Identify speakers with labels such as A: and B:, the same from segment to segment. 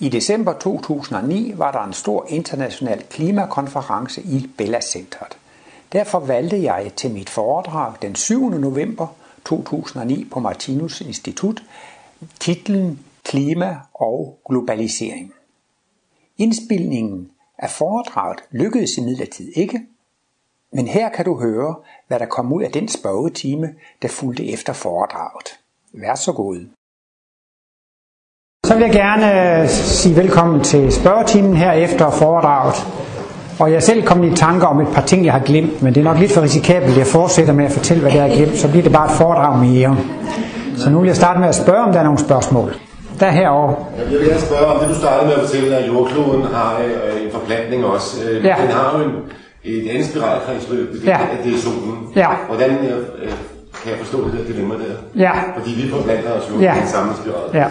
A: I december 2009 var der en stor international klimakonference i Bella Centeret. Derfor valgte jeg til mit foredrag den 7. november 2009 på Martinus Institut titlen Klima og globalisering. Indspilningen af foredraget lykkedes imidlertid ikke, men her kan du høre, hvad der kom ud af den spørgetime, der fulgte efter foredraget. Vær så god. Så vil jeg gerne øh, sige velkommen til spørgetimen her efter foredraget. Og jeg selv kommet i tanker om et par ting, jeg har glemt, men det er nok lidt for risikabelt, at jeg fortsætter med at fortælle, hvad det er, jeg har glemt, så bliver det bare et foredrag mere. Så nu vil jeg starte med at spørge, om der er nogle spørgsmål. Der er herovre.
B: Jeg vil gerne spørge om det, du startede med at fortælle, at jordkloden har øh, en forplantning også. Øh,
A: Ja.
B: Den har jo en, et andet spiralkredsløb, det,
A: Ja.
B: at det er solen.
A: Ja.
B: Hvordan kan jeg forstå det der dilemma der?
A: Ja.
B: Fordi vi forplanter os jo
A: Ja.
B: i den samme spiral.
A: Ja.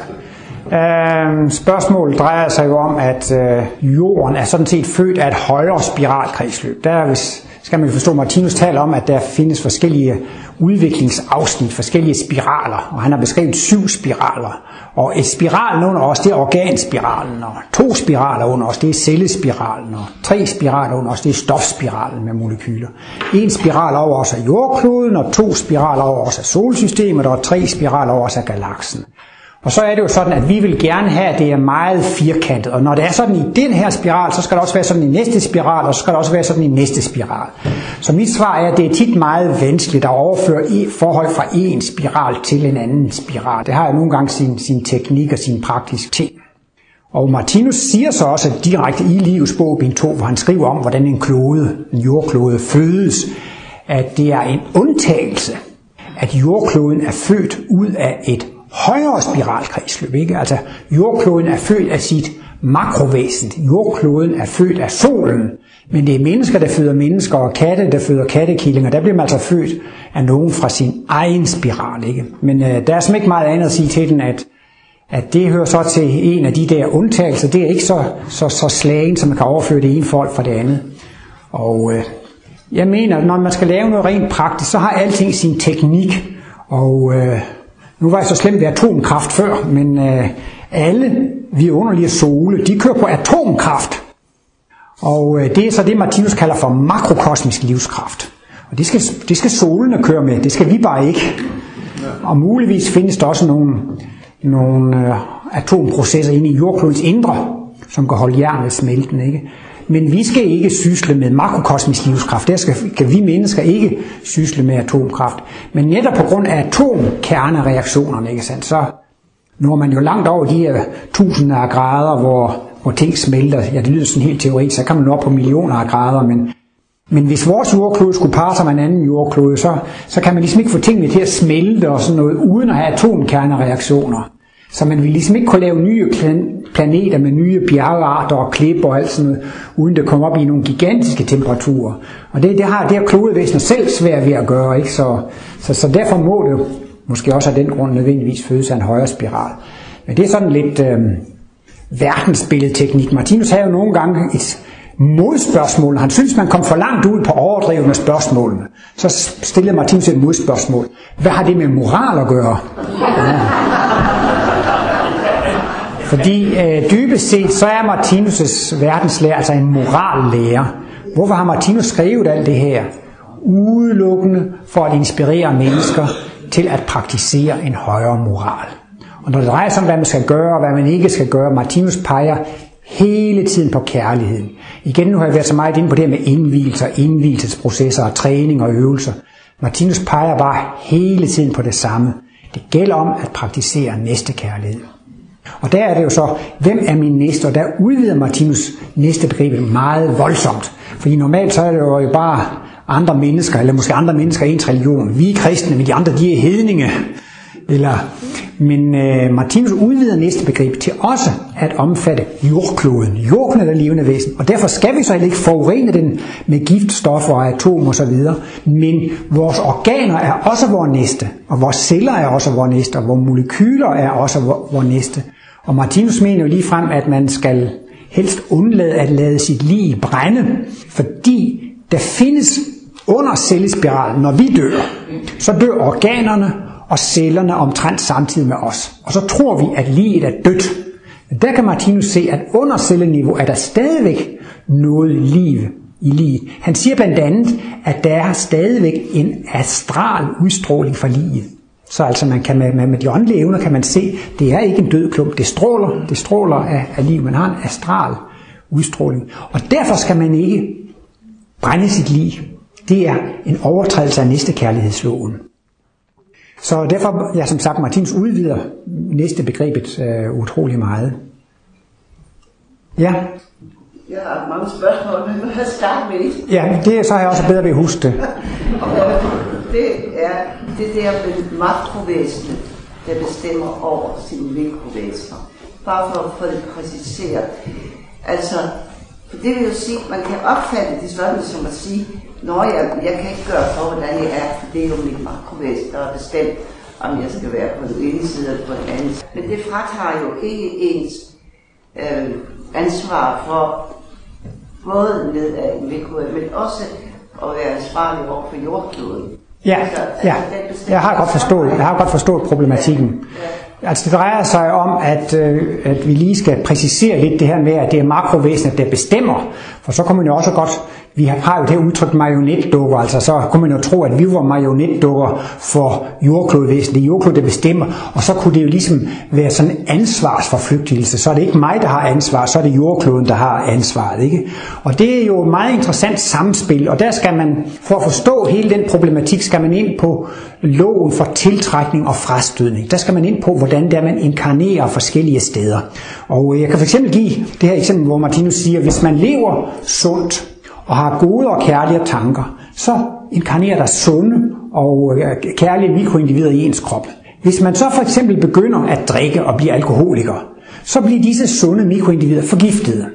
A: Øh, spørgsmålet drejer sig jo om, at øh, jorden er sådan set født af et højere spiralkredsløb. Der hvis, skal man jo forstå, Martinus taler om, at der findes forskellige udviklingsafsnit, forskellige spiraler, og han har beskrevet syv spiraler. Og et spiral under os, det er organspiralen, og to spiraler under os, det er cellespiralen, og tre spiraler under os, det er stofspiralen med molekyler. En spiral over os er jordkloden, og to spiraler over os er solsystemet, og tre spiraler over os er galaksen. Og så er det jo sådan, at vi vil gerne have, at det er meget firkantet. Og når det er sådan i den her spiral, så skal det også være sådan i næste spiral, og så skal det også være sådan i næste spiral. Så mit svar er, at det er tit meget vanskeligt at overføre i forhold fra en spiral til en anden spiral. Det har jo nogle gange sin, sin teknik og sin praktiske ting. Og Martinus siger så også at direkte i livets bog, bind 2, hvor han skriver om, hvordan en klode, en jordklode fødes, at det er en undtagelse, at jordkloden er født ud af et højere spiralkredsløb. Ikke? Altså jordkloden er født af sit makrovæsen. Jordkloden er født af solen. Men det er mennesker, der føder mennesker, og katte, der føder kattekillinger. Der bliver man altså født af nogen fra sin egen spiral. Ikke? Men øh, der er simpelthen ikke meget andet at sige til den, at at det hører så til en af de der undtagelser. Det er ikke så, så, så slagen, som man kan overføre det ene folk fra det andet. Og øh, jeg mener, at når man skal lave noget rent praktisk, så har alting sin teknik. Og øh, nu var jeg så slemt ved atomkraft før, men øh, alle vidunderlige sole, de kører på atomkraft. Og øh, det er så det, Martinus kalder for makrokosmisk livskraft. Og det skal, det skal solene køre med, det skal vi bare ikke. Og muligvis findes der også nogle, nogle øh, atomprocesser inde i jordklodens indre, som kan holde jernet smelten. Ikke? Men vi skal ikke sysle med makrokosmisk livskraft. Der skal, kan vi mennesker ikke sysle med atomkraft. Men netop på grund af atomkernereaktionerne, ikke sandt, så når man jo langt over de her tusinder af grader, hvor, hvor ting smelter. Ja, det lyder sådan helt teoretisk, så kan man nå op på millioner af grader, men, men hvis vores jordklode skulle parre sig med en anden jordklode, så, så kan man ligesom ikke få tingene til at smelte og sådan noget, uden at have atomkernereaktioner. Så man ville ligesom ikke kunne lave nye planeter med nye bjergarter og klipper og alt sådan noget, uden det kom op i nogle gigantiske temperaturer. Og det, det har det har klodevæsener selv svært ved at gøre, ikke? Så, så, så derfor må det måske også af den grund nødvendigvis fødes af en højere spiral. Men det er sådan lidt øh, verdensbilledteknik. Martinus havde jo nogle gange et modspørgsmål. Han synes, man kom for langt ud på overdrivende spørgsmålene. Så stillede Martinus et modspørgsmål. Hvad har det med moral at gøre? Ja. Fordi øh, dybest set, så er Martinus' verdenslærer altså en morallærer. Hvorfor har Martinus skrevet alt det her? Udelukkende for at inspirere mennesker til at praktisere en højere moral. Og når det drejer sig om, hvad man skal gøre og hvad man ikke skal gøre, Martinus peger hele tiden på kærligheden. Igen, nu har jeg været så meget inde på det her med indvielser, indvielsesprocesser og træning og øvelser. Martinus peger bare hele tiden på det samme. Det gælder om at praktisere næstekærlighed. Og der er det jo så, hvem er min næste? Og der udvider Martinus næste begreb meget voldsomt. Fordi normalt så er det jo bare andre mennesker, eller måske andre mennesker i ens religion. Vi er kristne, men de andre de er hedninge. Eller, men øh, Martinus udvider næste begreb til også at omfatte jordkloden. Jorden er det levende væsen, og derfor skal vi så heller ikke forurene den med giftstoffer og atomer osv. Men vores organer er også vores næste, og vores celler er også vores næste, og vores molekyler er også vores næste. Og Martinus mener jo lige frem, at man skal helst undlade at lade sit liv brænde, fordi der findes under cellespiralen, når vi dør, så dør organerne og cellerne omtrent samtidig med os. Og så tror vi, at livet er dødt. Der kan Martinus se, at under celleniveau er der stadigvæk noget liv i livet. Han siger blandt andet, at der er stadigvæk en astral udstråling fra livet. Så altså man kan med, med, med de åndelige evner kan man se, det er ikke en død klump, det stråler, det stråler af, af liv. Man har en astral udstråling. Og derfor skal man ikke brænde sit liv. Det er en overtrædelse af næste kærlighedsloven. Så derfor, ja som sagt, Martins udvider næste begrebet øh, utrolig meget. Ja?
C: Jeg har mange spørgsmål, men nu har jeg startet med et.
A: Ja, det så har jeg også bedre ved at huske det.
C: det er det der med makrovæsenet, der bestemmer over sine mikrovæsener. Bare for at få det præciseret. Altså, for det vil jo sige, man kan opfatte det sådan som at sige, Nå, ja, jeg kan ikke gøre for, hvordan jeg er, for det er jo mit makrovæsen, der er bestemt, om jeg skal være på den ene side eller på den anden side. Men det fratager jo ikke ens øh, ansvar for både ned af en mikrovæsen, men også at være ansvarlig over for jordkloden.
A: Ja, altså, ja. Jeg har godt forstået, jeg har godt forstået problematikken. Altså det drejer sig om, at, øh, at vi lige skal præcisere lidt det her med, at det er makrovæsenet, der bestemmer. For så kommer man jo også godt vi har jo det udtryk marionetdukker, altså så kunne man jo tro, at vi var marionetdukker for jordklodvæsenet. Det er jordklod, der bestemmer, og så kunne det jo ligesom være sådan en ansvarsforflygtigelse. Så er det ikke mig, der har ansvar, så er det jordkloden, der har ansvaret. Ikke? Og det er jo et meget interessant samspil, og der skal man, for at forstå hele den problematik, skal man ind på loven for tiltrækning og frastødning. Der skal man ind på, hvordan der man inkarnerer forskellige steder. Og øh, jeg kan fx give det her eksempel, hvor Martinus siger, hvis man lever sundt, og har gode og kærlige tanker, så inkarnerer der sunde og øh, kærlige mikroindivider i ens krop. Hvis man så for eksempel begynder at drikke og bliver alkoholiker, så bliver disse sunde mikroindivider forgiftede.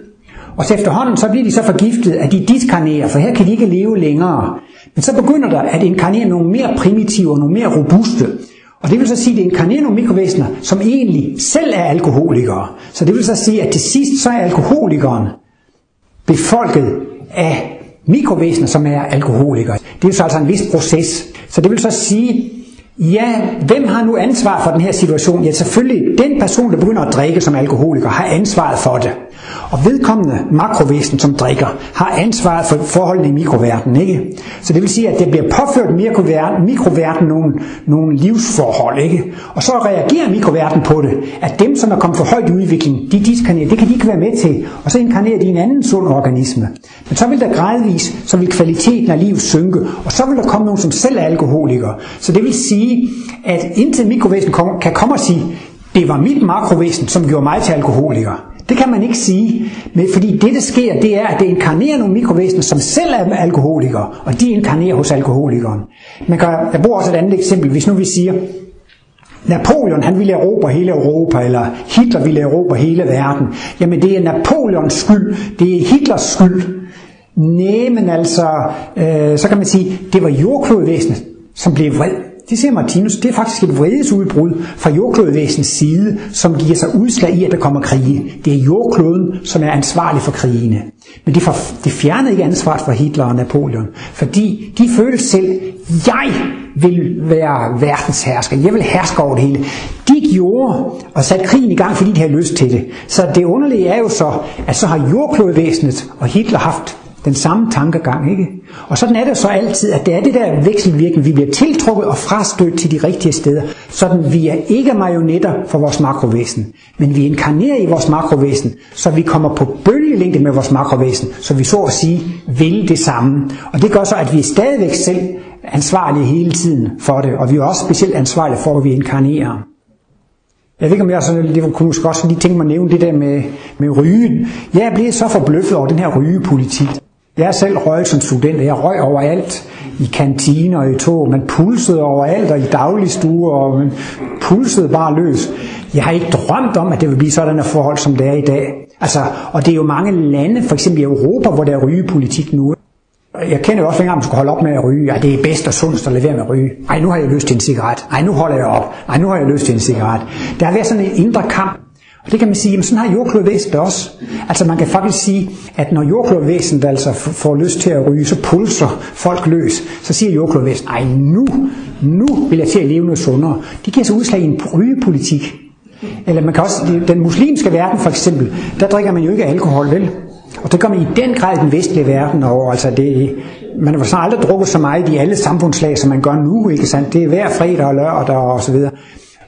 A: Og så efterhånden så bliver de så forgiftet, at de diskarnerer, for her kan de ikke leve længere. Men så begynder der at inkarnere nogle mere primitive og nogle mere robuste. Og det vil så sige, at det inkarnerer nogle mikrovæsener, som egentlig selv er alkoholikere. Så det vil så sige, at til sidst så er alkoholikeren befolket af mikrovæsener, som er alkoholikere. Det er jo så altså en vis proces. Så det vil så sige, ja, hvem har nu ansvar for den her situation? Ja, selvfølgelig den person, der begynder at drikke som alkoholiker, har ansvaret for det. Og vedkommende makrovæsen, som drikker, har ansvaret for forholdene i mikroverdenen. Ikke? Så det vil sige, at det bliver påført mikroverden, mikroverden nogle, nogle livsforhold. Ikke? Og så reagerer mikroverden på det, at dem, som er kommet for højt i udvikling, de diskarnerer, det kan de ikke være med til. Og så inkarnerer de en anden sund organisme. Men så vil der gradvis, så vil kvaliteten af livet synke, og så vil der komme nogen, som selv er alkoholikere. Så det vil sige, at indtil mikrovæsen kan komme og sige, det var mit makrovæsen, som gjorde mig til alkoholiker. Det kan man ikke sige, men fordi det, der sker, det er, at det inkarnerer nogle mikrovæsener, som selv er alkoholikere, og de inkarnerer hos alkoholikeren. Man kan, jeg bruger også et andet eksempel. Hvis nu vi siger, Napoleon han ville erobre hele Europa, eller Hitler ville erobre hele verden. Jamen det er Napoleons skyld, det er Hitlers skyld. Nej, men altså, øh, så kan man sige, det var jordklodvæsenet, som blev vred det siger Martinus, det er faktisk et vredesudbrud fra jordklodvæsens side, som giver sig udslag i, at der kommer krige. Det er jordkloden, som er ansvarlig for krigene. Men det, for, det fjernede ikke ansvaret for Hitler og Napoleon, fordi de følte selv, jeg vil være verdenshersker, jeg vil herske over det hele. De gjorde og satte krigen i gang, fordi de havde lyst til det. Så det underlige er jo så, at så har jordklodvæsenet og Hitler haft den samme tankegang, ikke? Og sådan er det så altid, at det er det der vekselvirkning. Vi bliver tiltrukket og frastødt til de rigtige steder. Sådan vi er ikke marionetter for vores makrovæsen, men vi inkarnerer i vores makrovæsen, så vi kommer på bølgelængde med vores makrovæsen, så vi så at sige vil det samme. Og det gør så, at vi er stadigvæk selv ansvarlige hele tiden for det, og vi er også specielt ansvarlige for, at vi inkarnerer. Jeg ved ikke, om jeg sådan, det kunne måske også lige tænke mig at nævne det der med, med rygen. Jeg er blevet så forbløffet over den her rygepolitik. Jeg er selv røget som student, og jeg røg overalt. I kantiner og i tog. Man pulsede overalt og i dagligstue, og man pulsede bare løs. Jeg har ikke drømt om, at det vil blive sådan et forhold, som det er i dag. Altså, og det er jo mange lande, for eksempel i Europa, hvor der er rygepolitik nu. Jeg kender jo også, at man skulle holde op med at ryge. Ja, det er bedst og sundest at lade være med at ryge. Ej, nu har jeg lyst til en cigaret. Ej, nu holder jeg op. Ej, nu har jeg lyst til en cigaret. Der har været sådan en indre kamp og det kan man sige, jamen sådan har jordklodvæsenet også. Altså man kan faktisk sige, at når jordklodvæsenet altså får lyst til at ryge, så pulser folk løs. Så siger jordklodvæsenet, ej nu, nu vil jeg til at leve noget sundere. Det giver sig udslag i en rygepolitik. Eller man kan også, den muslimske verden for eksempel, der drikker man jo ikke alkohol, vel? Og det gør man i den grad i den vestlige verden over. Altså det, man har aldrig drukket så meget i alle samfundslag, som man gør nu, ikke sandt? Det er hver fredag og lørdag og så videre.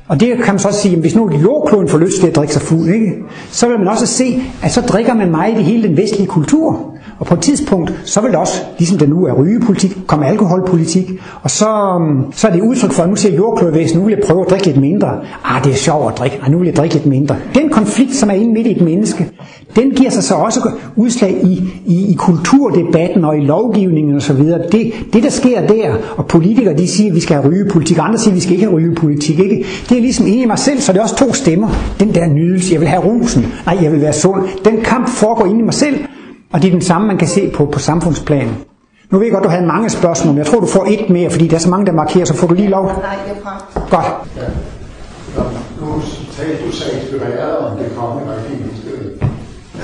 A: Og det kan man så sige, at hvis nu jordkloden får lyst til at drikke sig fuld, ikke? så vil man også se, at så drikker man meget i hele den vestlige kultur. Og på et tidspunkt, så vil det også, ligesom det nu er rygepolitik, komme alkoholpolitik. Og så, øhm, så er det udtryk for, at nu siger jordklodvæsen, nu vil jeg prøve at drikke lidt mindre. Ah, det er sjovt at drikke. Ah, nu vil jeg drikke lidt mindre. Den konflikt, som er inde midt i et menneske, den giver sig så også udslag i, i, i kulturdebatten og i lovgivningen osv. Det, det, der sker der, og politikere de siger, at vi skal have rygepolitik, andre siger, at vi skal ikke have rygepolitik. Ikke? Det er ligesom inde i mig selv, så det er også to stemmer. Den der nydelse, jeg vil have rusen, nej, jeg vil være sund. Den kamp foregår inde i mig selv, og det er den samme, man kan se på, på samfundsplanen. Nu ved jeg godt, du havde mange spørgsmål, men jeg tror, du får et mere, fordi der er så mange, der markerer, så får du lige lov.
C: Nej, jeg får.
A: Godt.
D: Ja. Nu talte du så inspireret om det kommende regeringsbillede. Ja.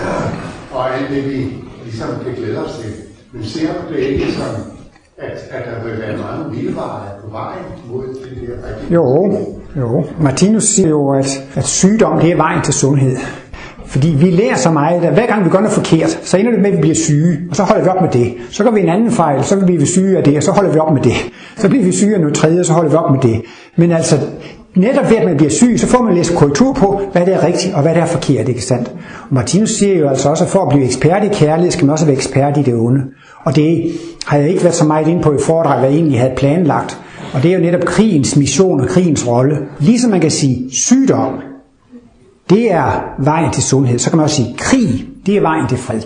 D: Og alt det, vi ligesom kan glæde os til. Men ser du det ikke som, at, at der vil være mange vildveje på vejen mod det her
A: regering? Jo, jo. Martinus siger jo, at, at sygdom det er vejen til sundhed. Fordi vi lærer så meget, at hver gang vi gør noget forkert, så ender det med, at vi bliver syge, og så holder vi op med det. Så gør vi en anden fejl, så bliver vi syge af det, og så holder vi op med det. Så bliver vi syge af noget tredje, og så holder vi op med det. Men altså, netop ved at man bliver syg, så får man læst korrektur på, hvad det er rigtigt, og hvad det er forkert, ikke sandt? Og Martinus siger jo altså også, at for at blive ekspert i kærlighed, skal man også være ekspert i det onde. Og det har jeg ikke været så meget inde på i foredrag, hvad jeg egentlig havde planlagt. Og det er jo netop krigens mission og krigens rolle. Ligesom man kan sige sygdom, det er vejen til sundhed. Så kan man også sige, krig, det er vejen til fred.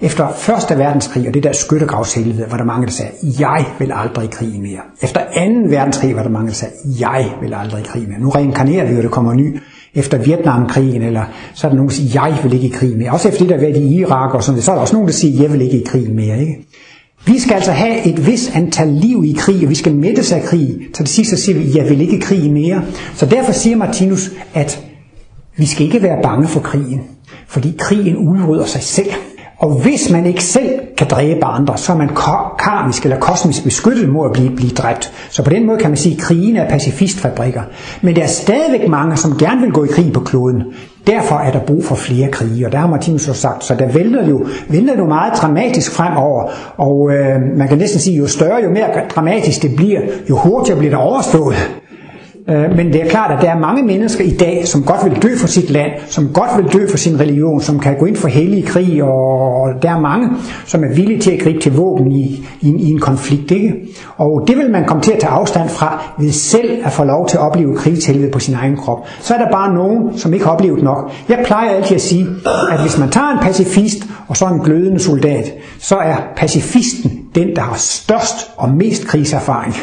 A: Efter Første Verdenskrig og det der skyttegravshelvede, var der mange, der sagde, jeg vil aldrig i krig mere. Efter 2. verdenskrig var der mange, der sagde, jeg vil aldrig i krig mere. Nu reinkarnerer vi jo, det kommer ny. Efter Vietnamkrigen, eller så er der nogen, der siger, jeg vil ikke i krig mere. Også efter det, der har været i Irak og sådan så er der også nogen, der siger, jeg vil ikke i krig mere. Ikke? Vi skal altså have et vis antal liv i krig, og vi skal mættes af krig. Så det sidste så siger vi, jeg vil ikke i krig mere. Så derfor siger Martinus, at vi skal ikke være bange for krigen, fordi krigen udrydder sig selv. Og hvis man ikke selv kan dræbe andre, så er man karmisk eller kosmisk beskyttet mod at blive, blive dræbt. Så på den måde kan man sige, at krigen er pacifistfabrikker. Men der er stadigvæk mange, som gerne vil gå i krig på kloden. Derfor er der brug for flere krige, og der har Martinus så sagt, så der vælter jo, vælter jo meget dramatisk fremover, og øh, man kan næsten sige, jo større, jo mere dramatisk det bliver, jo hurtigere bliver det overstået. Øh, men det er klart, at der er mange mennesker i dag, som godt vil dø for sit land, som godt vil dø for sin religion, som kan gå ind for hellig krig, og der er mange, som er villige til at gribe til våben i, i, i en konflikt. Ikke? Og det vil man komme til at tage afstand fra, ved selv at få lov til at opleve krigshelvede på sin egen krop. Så er der bare nogen, som ikke har oplevet nok. Jeg plejer altid at sige, at hvis man tager en pacifist og så en glødende soldat, så er pacifisten den, der har størst og mest krigserfaring.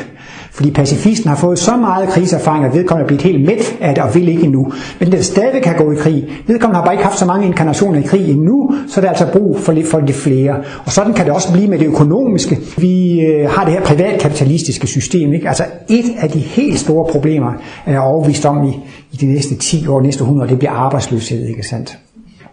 A: Fordi pacifisten har fået så meget krigserfaring, at vedkommende er blevet helt mæt af det og vil ikke endnu. Men den stadig kan gå i krig. Vedkommende har bare ikke haft så mange inkarnationer i krig endnu, så der er altså brug for lidt, for lidt flere. Og sådan kan det også blive med det økonomiske. Vi øh, har det her privatkapitalistiske system. Ikke? Altså et af de helt store problemer, er jeg overvist om i, i de næste 10 år, næste 100 år, det bliver arbejdsløshed, ikke sandt?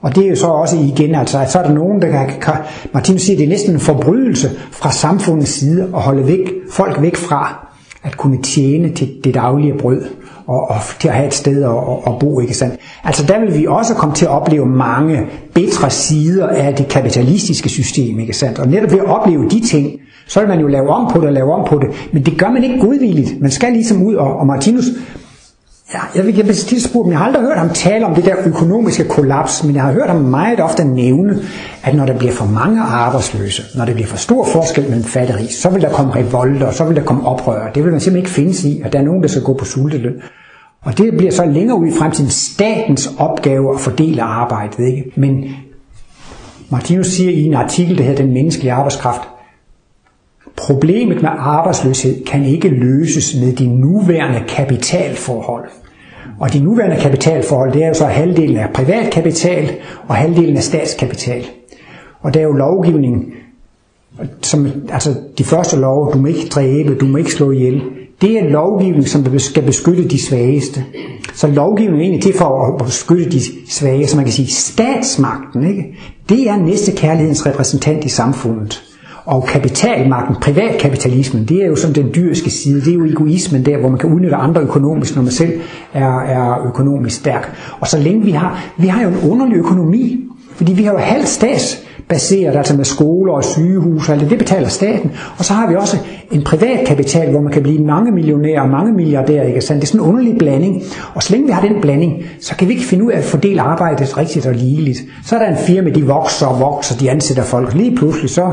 A: Og det er jo så også igen, altså, at så er der nogen, der kan, kan Martin siger, det er næsten en forbrydelse fra samfundets side at holde væk, folk væk fra at kunne tjene til det daglige brød og, og til at have et sted at, at, bo, ikke sandt? Altså der vil vi også komme til at opleve mange bedre sider af det kapitalistiske system, ikke sandt? Og netop ved at opleve de ting, så vil man jo lave om på det og lave om på det, men det gør man ikke godvilligt. Man skal ligesom ud, og, og Martinus Ja, jeg vil, jeg vil tit spurgt, men jeg har aldrig hørt ham tale om det der økonomiske kollaps, men jeg har hørt ham meget ofte nævne, at når der bliver for mange arbejdsløse, når der bliver for stor forskel mellem fattig så vil der komme revolter, så vil der komme oprør. Det vil man simpelthen ikke finde i, at der er nogen, der skal gå på sulteløn. Og det bliver så længere ud i fremtiden statens opgave at fordele arbejdet. Ikke? Men Martinus siger i en artikel, der hedder Den menneskelige arbejdskraft, Problemet med arbejdsløshed kan ikke løses med de nuværende kapitalforhold. Og de nuværende kapitalforhold, det er jo så halvdelen af privatkapital og halvdelen af statskapital. Og der er jo lovgivning, som, altså de første lov, du må ikke dræbe, du må ikke slå ihjel, det er lovgivning, som skal beskytte de svageste. Så lovgivningen er egentlig til for at beskytte de svage, så man kan sige, statsmagten, ikke? det er næste kærlighedens repræsentant i samfundet. Og kapitalmagten, privatkapitalismen, det er jo sådan den dyriske side, det er jo egoismen der, hvor man kan udnytte andre økonomisk, når man selv er, er økonomisk stærk. Og så længe vi har, vi har jo en underlig økonomi, fordi vi har jo halvt stats baseret, altså med skoler og sygehus, og alt det, det betaler staten. Og så har vi også en privat kapital, hvor man kan blive mange millionærer og mange milliardærer, ikke sandt? Det er sådan en underlig blanding. Og så længe vi har den blanding, så kan vi ikke finde ud af at fordele arbejdet rigtigt og ligeligt. Så er der en firma, de vokser og vokser, de ansætter folk. Lige pludselig så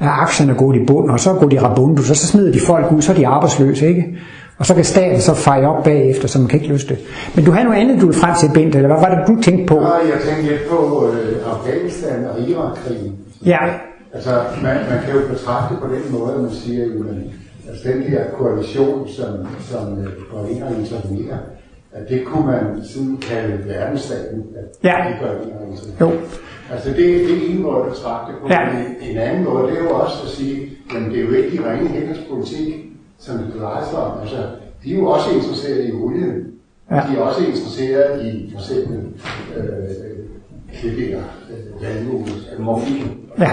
A: er aktierne gået i bund, og så går de rabundus, og så smider de folk ud, så er de arbejdsløse, ikke? Og så kan staten så feje op bagefter, så man kan ikke løse det. Men du har noget andet, du vil frem til, Bent, eller hvad var det, du tænkte på?
D: Ja, jeg tænkte lidt på øh, Afghanistan og Irak-krigen.
A: Ja.
D: Altså, man, man kan jo betragte på den måde, at man siger, jo, at altså, den her koalition, som, som øh, går ind og intervenerer, at det kunne man sådan kalde verdensstaten, at
A: ja.
D: de går ind og intervenerer.
A: Jo.
D: Altså det, det er en måde at betragte på.
A: Ja.
D: En, en anden måde, det er jo også at sige, at det er jo ikke de rene hænders politik, som det drejer sig om. Altså, de er jo også interesseret i olien. Ja. De er også interesseret i for eksempel øh, det der øh, altså morfin.
A: Ja.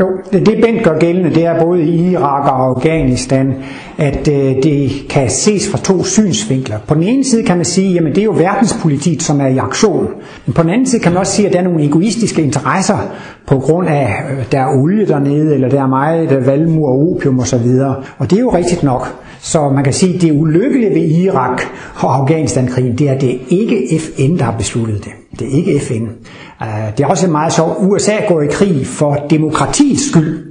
A: Jo, det, det Bent gør gældende, det er både i Irak og Afghanistan, at øh, det kan ses fra to synsvinkler. På den ene side kan man sige, jamen det er jo verdenspolitik, som er i aktion. Men på den anden side kan man også sige, at der er nogle egoistiske interesser på grund af, øh, der er olie dernede, eller der er meget øh, der valmur og opium osv. Og det er jo rigtigt nok. Så man kan sige, at det ulykkelige ved Irak og Afghanistan-krigen, det er, at det er ikke FN, der har besluttet det. Det er ikke FN. Øh, det er også meget sjovt. USA går i krig for demokratiets skyld.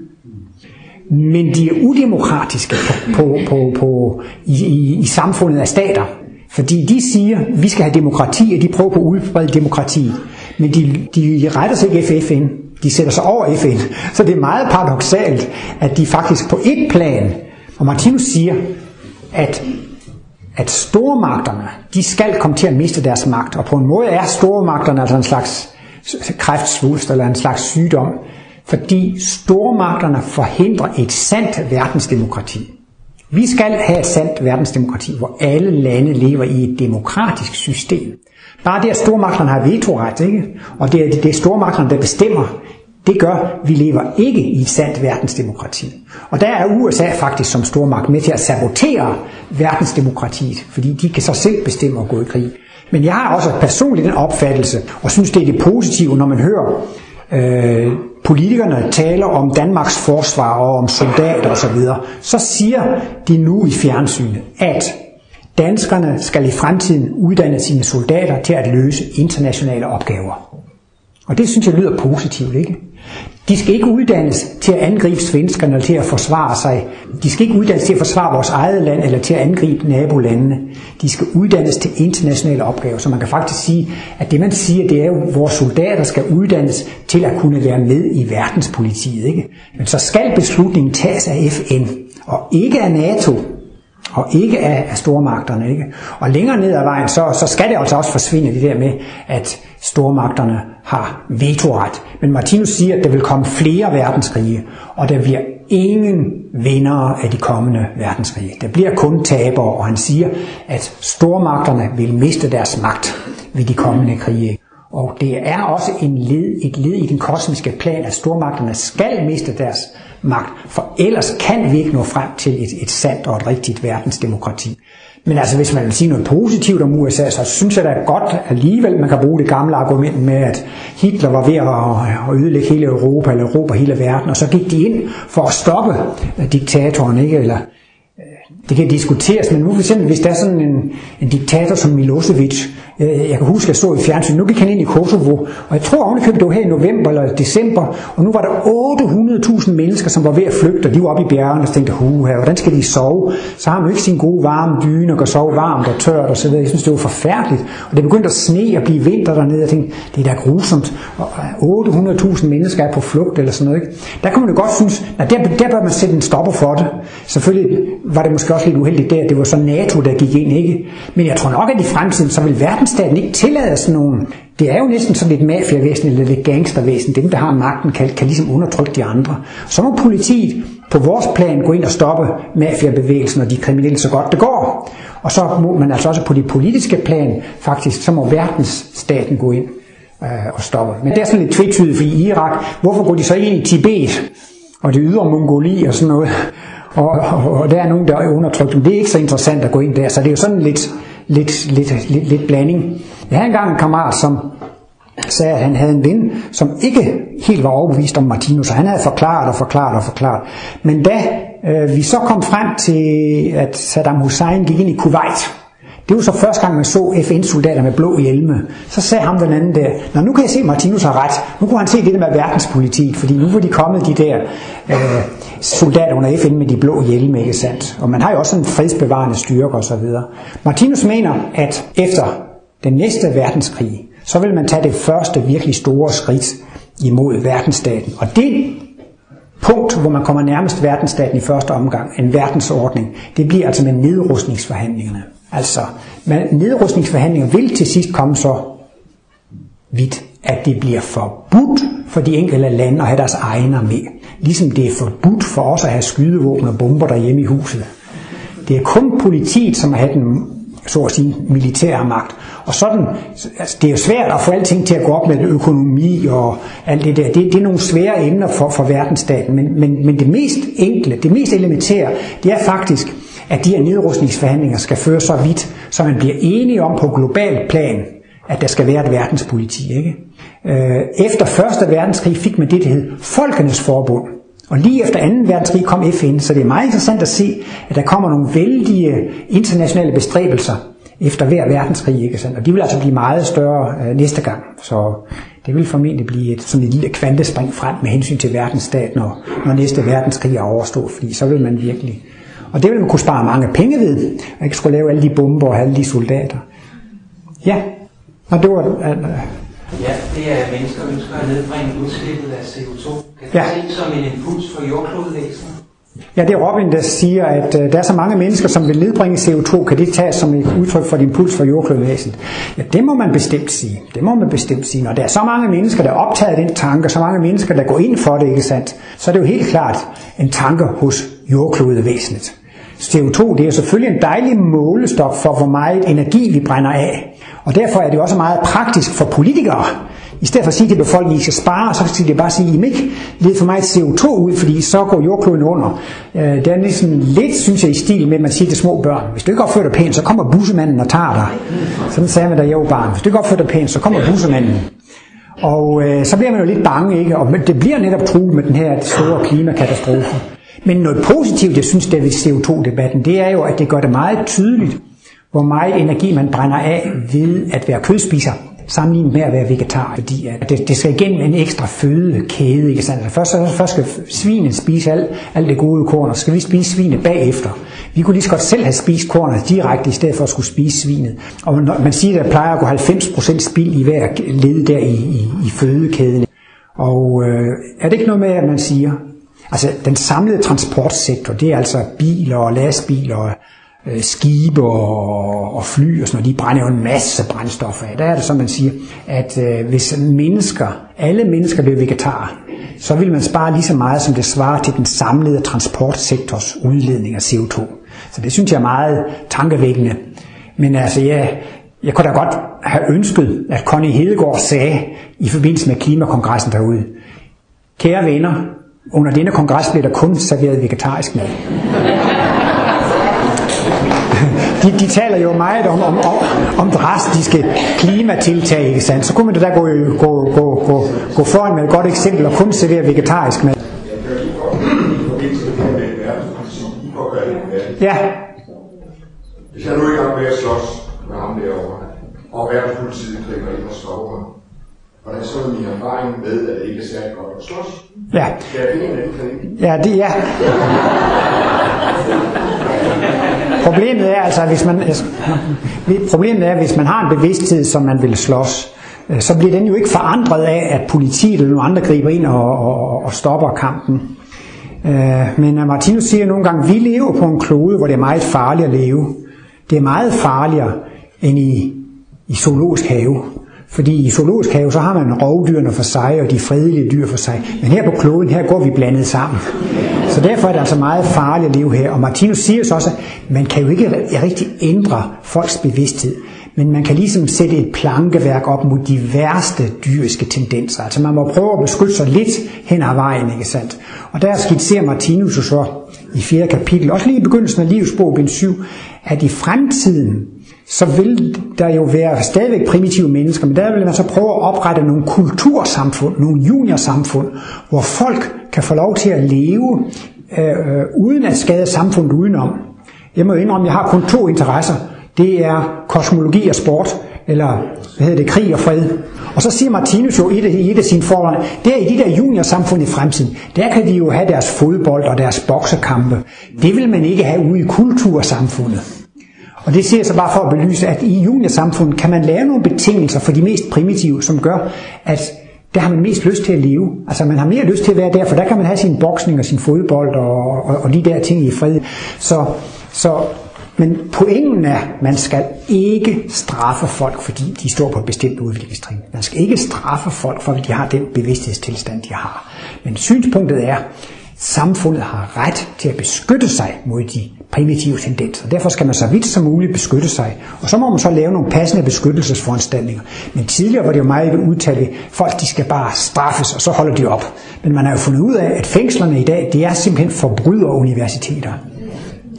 A: Men de er udemokratiske på, på, på, på, i, i, i samfundet af stater. Fordi de siger, at vi skal have demokrati, og de prøver på at udbrede demokrati. Men de, de retter sig ikke FN. De sætter sig over FN. Så det er meget paradoxalt, at de faktisk på et plan, og Martinus siger, at at stormagterne, de skal komme til at miste deres magt. Og på en måde er stormagterne altså en slags kræftsvulst eller en slags sygdom, fordi stormagterne forhindrer et sandt verdensdemokrati. Vi skal have et sandt verdensdemokrati, hvor alle lande lever i et demokratisk system. Bare det, at stormagterne har vetoret, ikke? og det er, det er stormagterne, der bestemmer, det gør, at vi lever ikke i et sandt verdensdemokrati. Og der er USA faktisk som stormagt med til at sabotere verdensdemokratiet, fordi de kan så selv bestemme at gå i krig. Men jeg har også personligt den opfattelse, og synes det er det positive, når man hører øh, politikerne taler om Danmarks forsvar og om soldater osv., så siger de nu i fjernsynet, at danskerne skal i fremtiden uddanne sine soldater til at løse internationale opgaver. Og det synes jeg lyder positivt, ikke? De skal ikke uddannes til at angribe svenskerne eller til at forsvare sig. De skal ikke uddannes til at forsvare vores eget land eller til at angribe nabolandene. De skal uddannes til internationale opgaver. Så man kan faktisk sige, at det man siger, det er jo, at vores soldater skal uddannes til at kunne være med i verdenspolitiet. Ikke? Men så skal beslutningen tages af FN, og ikke af NATO, og ikke af, af stormagterne. Ikke? Og længere ned ad vejen, så, så skal det altså også forsvinde det der med, at stormagterne har vetoret. Men Martinus siger, at der vil komme flere verdenskrige, og der bliver ingen vindere af de kommende verdenskrige. Der bliver kun tabere, og han siger, at stormagterne vil miste deres magt ved de kommende krige. Og det er også en led, et led i den kosmiske plan, at stormagterne skal miste deres magt, for ellers kan vi ikke nå frem til et, et sandt og et rigtigt verdensdemokrati. Men altså, hvis man vil sige noget positivt om USA, så synes jeg da godt alligevel, man kan bruge det gamle argument med, at Hitler var ved at, ødelægge hele Europa, eller Europa hele verden, og så gik de ind for at stoppe øh, diktatoren, ikke? Eller, øh, det kan diskuteres, men nu for eksempel, hvis der er sådan en, en diktator som Milosevic, jeg, jeg kan huske, at jeg stod i fjernsynet. nu gik han ind i Kosovo, og jeg tror ovenikøbet, det var her i november eller december, og nu var der 800.000 mennesker, som var ved at flygte, og de var oppe i bjergene og tænkte, huha, hvordan skal de sove? Så har man jo ikke sin gode varme dyne og kan sove varmt og tørt og så. Jeg synes, det var forfærdeligt. Og det begyndte at sne og blive vinter dernede, og jeg tænkte, det er da grusomt. Og øh, 800.000 mennesker er på flugt eller sådan noget. Ikke? Der kunne man jo godt synes, at der, der bør man sætte en stopper for det. Selvfølgelig var det måske også lidt uheldigt der, det var så NATO, der gik ind, ikke? Men jeg tror nok, at i fremtiden, så vil retsstaten ikke tillader sådan nogen. Det er jo næsten sådan lidt mafiavæsen eller lidt gangstervæsen. Dem, der har magten, kan, kan ligesom undertrykke de andre. Så må politiet på vores plan gå ind og stoppe mafiabevægelsen og de kriminelle så godt det går. Og så må man altså også på det politiske plan, faktisk, så må verdensstaten gå ind øh, og stoppe. Men det er sådan lidt tvetydigt, fordi Irak, hvorfor går de så ind i Tibet? og det ydre Mongoli og sådan noget. Og, og, og der er nogen, der er undertrykt, dem. det er ikke så interessant at gå ind der, så det er jo sådan lidt, lidt, lidt, lidt, lidt blanding. Jeg havde engang en kammerat, som sagde, at han havde en ven, som ikke helt var overbevist om Martinus, og han havde forklaret og forklaret og forklaret. Men da øh, vi så kom frem til, at Saddam Hussein gik ind i Kuwait, det var så første gang, man så FN-soldater med blå hjelme. Så sagde ham den anden der, Nå, nu kan jeg se, at Martinus har ret. Nu kunne han se det der med verdenspolitik, fordi nu var de kommet de der øh, soldater under FN med de blå hjelme, ikke sandt? Og man har jo også en fredsbevarende styrke osv. Martinus mener, at efter den næste verdenskrig, så vil man tage det første virkelig store skridt imod verdensstaten. Og det punkt, hvor man kommer nærmest verdensstaten i første omgang, en verdensordning, det bliver altså med nedrustningsforhandlingerne. Altså, men nedrustningsforhandlinger vil til sidst komme så vidt, at det bliver forbudt for de enkelte lande at have deres egne armé. Ligesom det er forbudt for os at have skydevåben og bomber derhjemme i huset. Det er kun politiet, som har den så at sige, militære magt. Og sådan, altså det er jo svært at få alting til at gå op med økonomi og alt det der. Det, det er nogle svære emner for, for verdensstaten, men, men, men det mest enkle, det mest elementære, det er faktisk, at de her nedrustningsforhandlinger skal føre så vidt, så man bliver enige om på global plan, at der skal være et verdenspoliti. Ikke? Øh, efter første verdenskrig fik man det, der hed Folkenes Forbund. Og lige efter 2. verdenskrig kom FN, så det er meget interessant at se, at der kommer nogle vældige internationale bestræbelser efter hver verdenskrig, ikke sandt? Og de vil altså blive meget større øh, næste gang. Så det vil formentlig blive et, sådan et lille kvantespring frem med hensyn til verdensstat, når, når næste verdenskrig er overstået, fordi så vil man virkelig... Og det vil man kunne spare mange penge ved, at ikke skulle lave alle de bomber og alle de soldater. Ja, og det var... Uh,
E: Ja, det er, at mennesker ønsker at nedbringe udslippet af CO2. Kan det
A: Ja.
E: ses som en impuls for jordklodvæsenet?
A: Ja, det er Robin, der siger, at øh, der er så mange mennesker, som vil nedbringe CO2. Kan det tages som et udtryk for et impuls for jordklodvæsenet? Ja, det må man bestemt sige. Det må man bestemt sige. Når der er så mange mennesker, der er optaget af den tanke, så mange mennesker, der går ind for det, ikke sandt? Så er det jo helt klart en tanke hos jordklodvæsenet. CO2, det er selvfølgelig en dejlig målestok for, hvor meget energi vi brænder af. Og derfor er det også meget praktisk for politikere. I stedet for at sige til befolkningen, at I skal spare, så skal de bare sige, at I ikke lede for meget CO2 ud, fordi så går jordkloden under. Øh, det er ligesom lidt, synes jeg, i stil med, at man siger til små børn, hvis du ikke opfører dig pænt, så kommer bussemanden og tager dig. Sådan sagde man, da jeg var barn. Hvis du ikke opfører dig pænt, så kommer bussemanden. Og øh, så bliver man jo lidt bange, ikke? Og det bliver netop truet med den her store klimakatastrofe. Men noget positivt, jeg synes, der ved CO2-debatten, det er jo, at det gør det meget tydeligt, hvor meget energi man brænder af ved at være kødspiser, sammenlignet med at være vegetar, fordi at det, det skal igennem en ekstra fødekæde. Ikke sandt? Altså Først, så, først skal svinet spise alt, alt det gode korn, og så skal vi spise svinet bagefter. Vi kunne lige så godt selv have spist kornet direkte, i stedet for at skulle spise svinet. Og når man siger, at der plejer at gå 90% spild i hver led der i, i, i fødekæden. Og øh, er det ikke noget med, at man siger, altså den samlede transportsektor, det er altså biler og lastbiler og øh, skibe og, og fly og sådan noget, de brænder jo en masse brændstof af. Der er det så, man siger, at øh, hvis mennesker, alle mennesker blev vegetarer, så vil man spare lige så meget, som det svarer til den samlede transportsektors udledning af CO2. Så det synes jeg er meget tankevækkende. Men altså, jeg, jeg kunne da godt have ønsket, at Connie Hedegaard sagde i forbindelse med klimakongressen derude, kære venner, under denne kongres blev der kun serveret vegetarisk mad. De, de taler jo meget om, om, om, om drastiske klimatiltag, ikke sandt? Så kunne man da gå, gå, gå, gå, gå foran med et godt eksempel og kun servere vegetarisk mad.
D: Det.
A: Ja,
D: Hvis jeg nu i gang med at slås med ham derovre, og verdenspolitiet griber ind og stopper hvordan så er min erfaring med, at det ikke er særlig godt at slås?
A: ja,
D: Skal jeg finde en anden klinik?
A: ja, det ja. Problemet er altså, hvis man, problemet er, hvis man har en bevidsthed, som man vil slås, øh, så bliver den jo ikke forandret af, at politiet eller nogle andre griber ind og, og, og stopper kampen. Øh, Men Martinus siger nogle gange, at vi lever på en klode, hvor det er meget farligt at leve. Det er meget farligere end i, i zoologisk have. Fordi i zoologisk have, så har man rovdyrene for sig, og de fredelige dyr for sig. Men her på kloden, her går vi blandet sammen. Så derfor er det altså meget farligt at leve her. Og Martinus siger så også, at man kan jo ikke rigtig ændre folks bevidsthed. men man kan ligesom sætte et plankeværk op mod de værste dyriske tendenser. Altså man må prøve at beskytte sig lidt hen ad vejen, ikke sandt? Og der skitserer Martinus jo så i 4. kapitel, også lige i begyndelsen af livsbog, bind 7, at i fremtiden, så vil der jo være stadigvæk primitive mennesker, men der vil man så prøve at oprette nogle kultursamfund, nogle juniorsamfund, hvor folk kan få lov til at leve øh, uden at skade samfundet udenom. Jeg må indrømme, at jeg har kun to interesser. Det er kosmologi og sport, eller hvad hedder det, krig og fred. Og så siger Martinus jo i et, i et af sine forhold, er i de der juniorsamfund i fremtiden, der kan de jo have deres fodbold og deres boksekampe. Det vil man ikke have ude i kultursamfundet. Og det ser jeg så bare for at belyse, at i juniorsamfundet kan man lave nogle betingelser for de mest primitive, som gør, at der har man mest lyst til at leve. Altså man har mere lyst til at være der, for der kan man have sin boksning og sin fodbold og, og, og de der ting i fred. Så, så men pointen er, at man skal ikke straffe folk, fordi de står på et bestemt udviklingstrin. Man skal ikke straffe folk, fordi de har den bevidsthedstilstand, de har. Men synspunktet er, at samfundet har ret til at beskytte sig mod de primitive tendenser. Derfor skal man så vidt som muligt beskytte sig. Og så må man så lave nogle passende beskyttelsesforanstaltninger. Men tidligere var det jo meget udtalt, at folk de skal bare straffes, og så holder de op. Men man har jo fundet ud af, at fængslerne i dag, det er simpelthen forbryderuniversiteter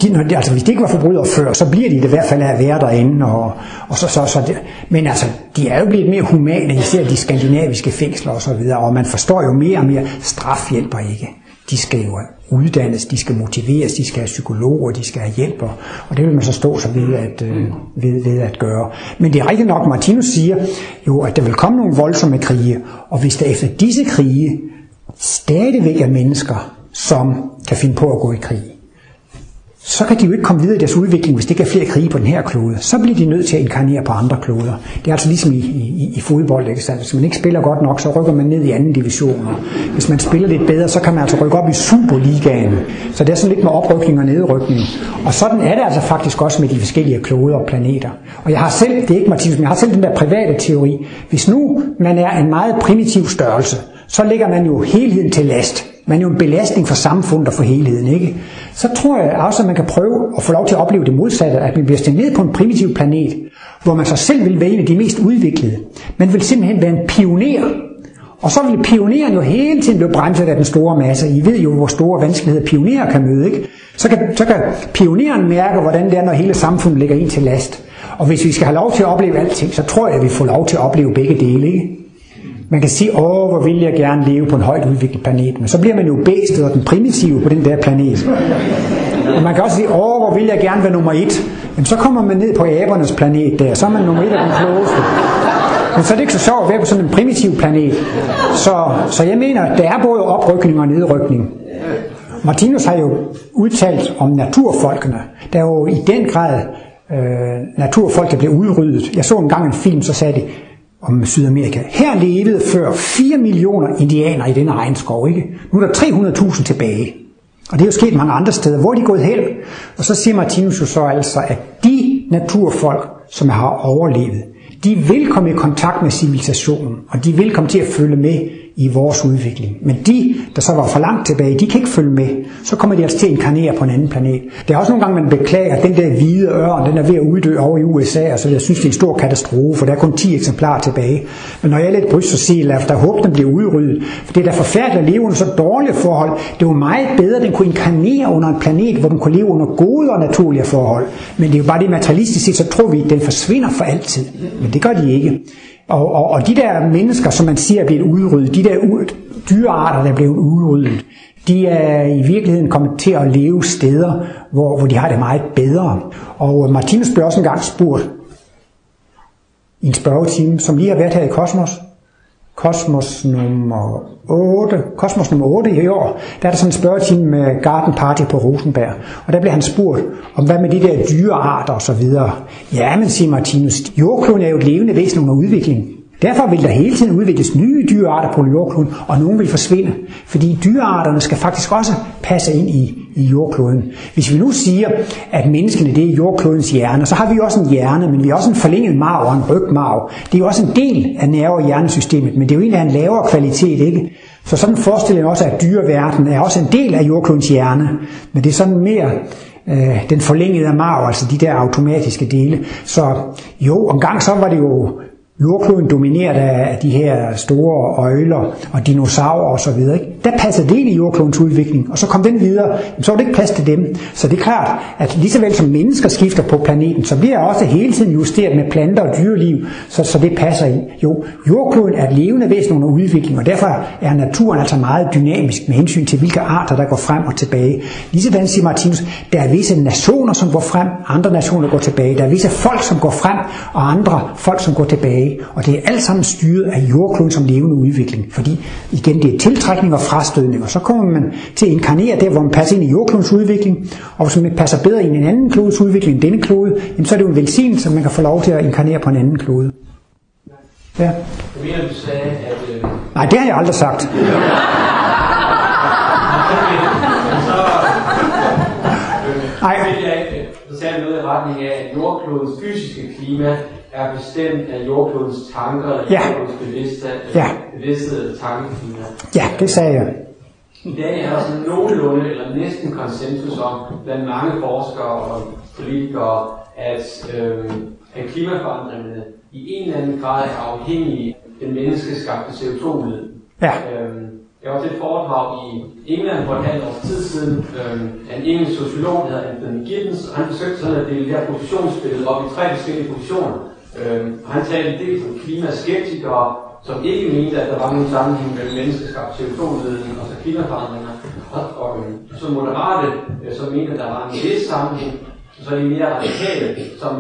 A: de, når de, altså hvis de ikke var forbrydere før, så bliver de det i hvert fald af at være derinde. Og, og så, så, så det, men altså, de er jo blevet mere humane, især de skandinaviske fængsler og så videre, og man forstår jo mere og mere, straf hjælper ikke. De skal jo uddannes, de skal motiveres, de skal have psykologer, de skal have hjælper, og det vil man så stå sig ved at, øh, ved, ved at gøre. Men det er rigtigt nok, Martinus siger jo, at der vil komme nogle voldsomme krige, og hvis der efter disse krige stadigvæk er mennesker, som kan finde på at gå i krig, så kan de jo ikke komme videre i deres udvikling, hvis det ikke er flere krige på den her klode. Så bliver de nødt til at inkarnere på andre kloder. Det er altså ligesom i, i, i fodbold. Ikke? sandt? hvis man ikke spiller godt nok, så rykker man ned i anden division. Og hvis man spiller lidt bedre, så kan man altså rykke op i Superligaen. Så det er sådan lidt med oprykning og nedrykning. Og sådan er det altså faktisk også med de forskellige kloder og planeter. Og jeg har selv, det er ikke Martinus, men jeg har selv den der private teori. Hvis nu man er en meget primitiv størrelse, så ligger man jo helheden til last. Man er jo en belastning for samfundet og for helheden, ikke? Så tror jeg også, at man kan prøve at få lov til at opleve det modsatte, at man bliver stemt ned på en primitiv planet, hvor man så selv vil være en af de mest udviklede. Man vil simpelthen være en pioner. Og så vil pioneren jo hele tiden blive bremset af den store masse. I ved jo, hvor store vanskeligheder pionerer kan møde, ikke? Så kan, så kan pioneren mærke, hvordan det er, når hele samfundet ligger ind til last. Og hvis vi skal have lov til at opleve alting, så tror jeg, at vi får lov til at opleve begge dele, ikke? Man kan sige, åh, hvor vil jeg gerne leve på en højt udviklet planet. Men så bliver man jo bæstet og den primitive på den der planet. Og man kan også sige, åh, hvor vil jeg gerne være nummer et. Men så kommer man ned på abernes planet der, så er man nummer et af den klogeste. Men så er det ikke så sjovt at være på sådan en primitiv planet. Så, så jeg mener, at der er både oprykning og nedrykning. Martinus har jo udtalt om naturfolkene. Der er jo i den grad øh, naturfolk, der bliver udryddet. Jeg så engang en film, så sagde de, om Sydamerika. Her levede før 4 millioner indianere i denne regnskov, ikke? Nu er der 300.000 tilbage. Og det er jo sket mange andre steder. Hvor er de gået hen? Og så siger Martinus jo så altså, at de naturfolk, som har overlevet, de vil komme i kontakt med civilisationen, og de vil komme til at følge med i vores udvikling. Men de, der så var for langt tilbage, de kan ikke følge med. Så kommer de altså til at inkarnere på en anden planet. Det er også nogle gange, man beklager, at den der hvide ørn, den er ved at uddø over i USA, og så jeg synes, det er en stor katastrofe, for der er kun 10 eksemplarer tilbage. Men når jeg er lidt bryst, så siger jeg, at der håbe, den bliver udryddet. For det er da forfærdeligt at leve under så dårlige forhold. Det var meget bedre, at den kunne inkarnere under en planet, hvor den kunne leve under gode og naturlige forhold. Men det er jo bare det materialistiske så tror vi, at den forsvinder for altid. Men det gør de ikke. Og, og, og de der mennesker, som man siger er blevet udryddet, de der dyrearter, der er blevet udryddet, de er i virkeligheden kommet til at leve steder, hvor, hvor de har det meget bedre. Og øh, Martinus blev også engang spurgt i en spørgetime, som lige har været her i Kosmos, Kosmos nummer 8, Kosmos nummer 8 i år, der er der sådan en spørgetime med Garden Party på Rosenberg. Og der bliver han spurgt om, hvad med de der dyrearter og så videre. Ja, men siger Martinus, jordkloden er jo et levende væsen under udvikling. Derfor vil der hele tiden udvikles nye dyrearter på jordkloden, og nogle vil forsvinde. Fordi dyrearterne skal faktisk også passe ind i, i jordkloden. Hvis vi nu siger, at menneskene det er jordklodens hjerne, så har vi også en hjerne, men vi har også en forlænget marv og en rygmarv. Det er jo også en del af nerve- og hjernesystemet, men det er jo en af en lavere kvalitet, ikke? Så sådan forestiller jeg også, at dyreverdenen er også en del af jordklodens hjerne, men det er sådan mere øh, den forlængede marv, altså de der automatiske dele. Så jo, omgang så var det jo jordkloden domineret af de her store øjler og dinosaurer og så videre. Ikke? Der passede det ind i jordklodens udvikling, og så kom den videre, så var det ikke plads til dem. Så det er klart, at lige så vel som mennesker skifter på planeten, så bliver også hele tiden justeret med planter og dyreliv, så, så det passer ind. Jo, jordkloden er et levende væsen under udvikling, og derfor er naturen altså meget dynamisk med hensyn til, hvilke arter, der går frem og tilbage. Ligesådan siger Martinus, der er visse nationer, som går frem, andre nationer går tilbage. Der er visse folk, som går frem, og andre folk, som går tilbage tilbage. Og det er alt sammen styret af jordkloden som levende udvikling. Fordi igen, det er tiltrækning og frastødning. Og så kommer man til at inkarnere der, hvor man passer ind i jordklodens udvikling. Og hvis man passer bedre ind i en anden klodes udvikling end denne klode, jamen, så er det jo en velsignelse, at man kan få lov til at inkarnere på en anden klode.
E: Ja. Jeg mener, du sagde, at... Øh...
A: Nej, det har jeg aldrig sagt.
E: Nej. Så sagde jeg noget i retning af, at jordklodens fysiske klima er bestemt af jordklodens tanker, eller ja. jordklodens bevidsthed, ja. bevidsthed tankeklima.
A: Ja, det sagde jeg.
E: I dag er der sådan nogenlunde, eller næsten konsensus om, blandt mange forskere og politikere, at, øh, at klimaforandringerne i en eller anden grad er afhængige af den menneskeskabte CO2-udledning.
A: Ja.
E: Øh, jeg var til et foredrag i England for et halvt års tid siden øh, af en engelsk sociolog, der hedder Anthony Giddens, og han forsøgte sådan at dele det her positionsbillede op i tre forskellige positioner. Øh, og han talte dels om klimaskeptikere, som ikke mente, at der var nogen sammenhæng mellem menneskeskabt CO2-udledning og så klimaforandringer, og, og øh, så moderate, øh, som mente, at der var en vis sammenhæng, og så de mere radikale, som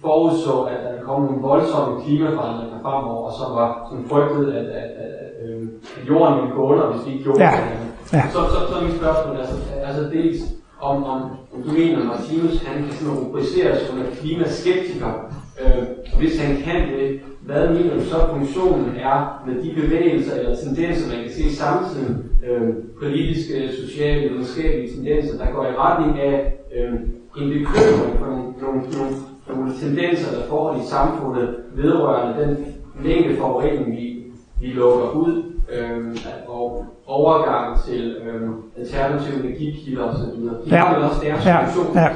E: forudså, at der komme nogle voldsomme klimaforandringer fremover, og som var som frygtet, at, at, at, at, øh, at jorden ville gå under, hvis vi ikke gjorde
A: ja.
E: det.
A: Ja.
E: Så, så, så mit spørgsmål altså, altså dels om, om, om du mener, at Martinus han kan sådan rubricere som en klimaskeptiker, øh, og hvis han kan det, hvad mener du så funktionen er med de bevægelser eller tendenser, man kan se i samtiden, øh, politiske, sociale, videnskabelige tendenser, der går i retning af øh, en bekymring for nogle, nogle, nogle, nogle tendenser, der forhold i samfundet vedrørende den mængde forurening, vi, vi lukker ud, øh, og overgang til øh, alternative energikilder osv. De ja. har vel også deres ja. funktion.
A: Ja.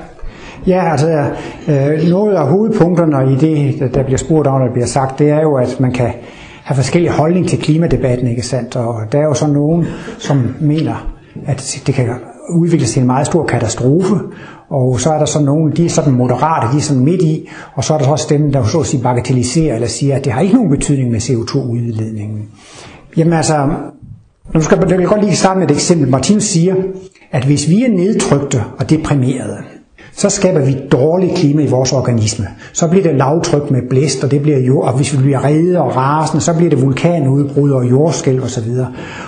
A: Ja, altså øh, noget af hovedpunkterne i det, der bliver spurgt om, der bliver sagt, det er jo, at man kan have forskellige holdning til klimadebatten, ikke sandt? Og der er jo så nogen, som mener, at det kan udvikle til en meget stor katastrofe, og så er der så nogen, de er sådan moderate, de er sådan midt i, og så er der så også dem, der så at sige bagatelliserer eller siger, at det har ikke nogen betydning med CO2-udledningen. Jamen altså, nu skal jeg godt lige starte med et eksempel. Martin siger, at hvis vi er nedtrykte og deprimerede, så skaber vi dårligt klima i vores organisme. Så bliver det lavtryk med blæst, og det bliver jord, og hvis vi bliver rede og rasende, så bliver det vulkanudbrud og jordskælv osv.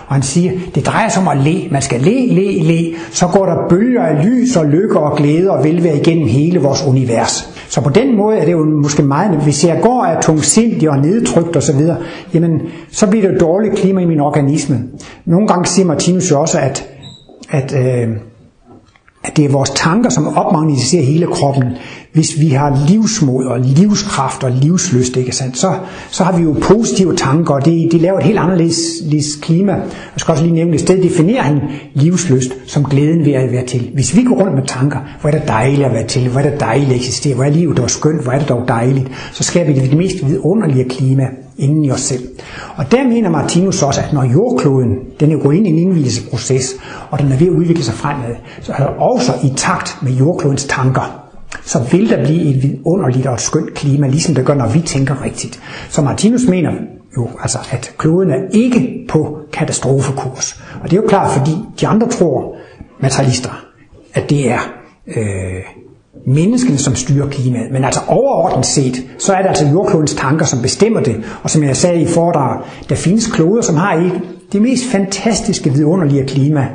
A: Og han siger, det drejer sig om at le. Man skal le, le, le. Så går der bølger af lys og lykke og glæde og velvære igennem hele vores univers. Så på den måde er det jo måske meget, hvis jeg går af tungsindig og nedtrykt osv., jamen så bliver det dårligt klima i min organisme. Nogle gange siger Martinus jo også, at, at øh, at det er vores tanker, som opmagnetiserer hele kroppen. Hvis vi har livsmod og livskraft og livslyst, ikke sandt? Så, så har vi jo positive tanker, og det, det laver et helt anderledes klima. Jeg skal også lige nævne, at i stedet definerer han livslyst som glæden ved at være til. Hvis vi går rundt med tanker, hvor er det dejligt at være til, hvor er det dejligt at eksistere, hvor er livet dog skønt, hvor er det dog dejligt, så skaber vi det mest vidunderlige klima inden i os selv. Og der mener Martinus også, at når jordkloden, den er gået ind i en indvielseproces, og den er ved at udvikle sig fremad, så er også i takt med jordklodens tanker, så vil der blive et vidunderligt og et skønt klima, ligesom det gør, når vi tænker rigtigt. Så Martinus mener jo, altså, at kloden er ikke på katastrofekurs. Og det er jo klart, fordi de andre tror, materialister, at det er øh, menneskene, som styrer klimaet. Men altså overordnet set, så er det altså jordklodens tanker, som bestemmer det. Og som jeg sagde i foredrag, der findes kloder, som har ikke det mest fantastiske, vidunderlige klima,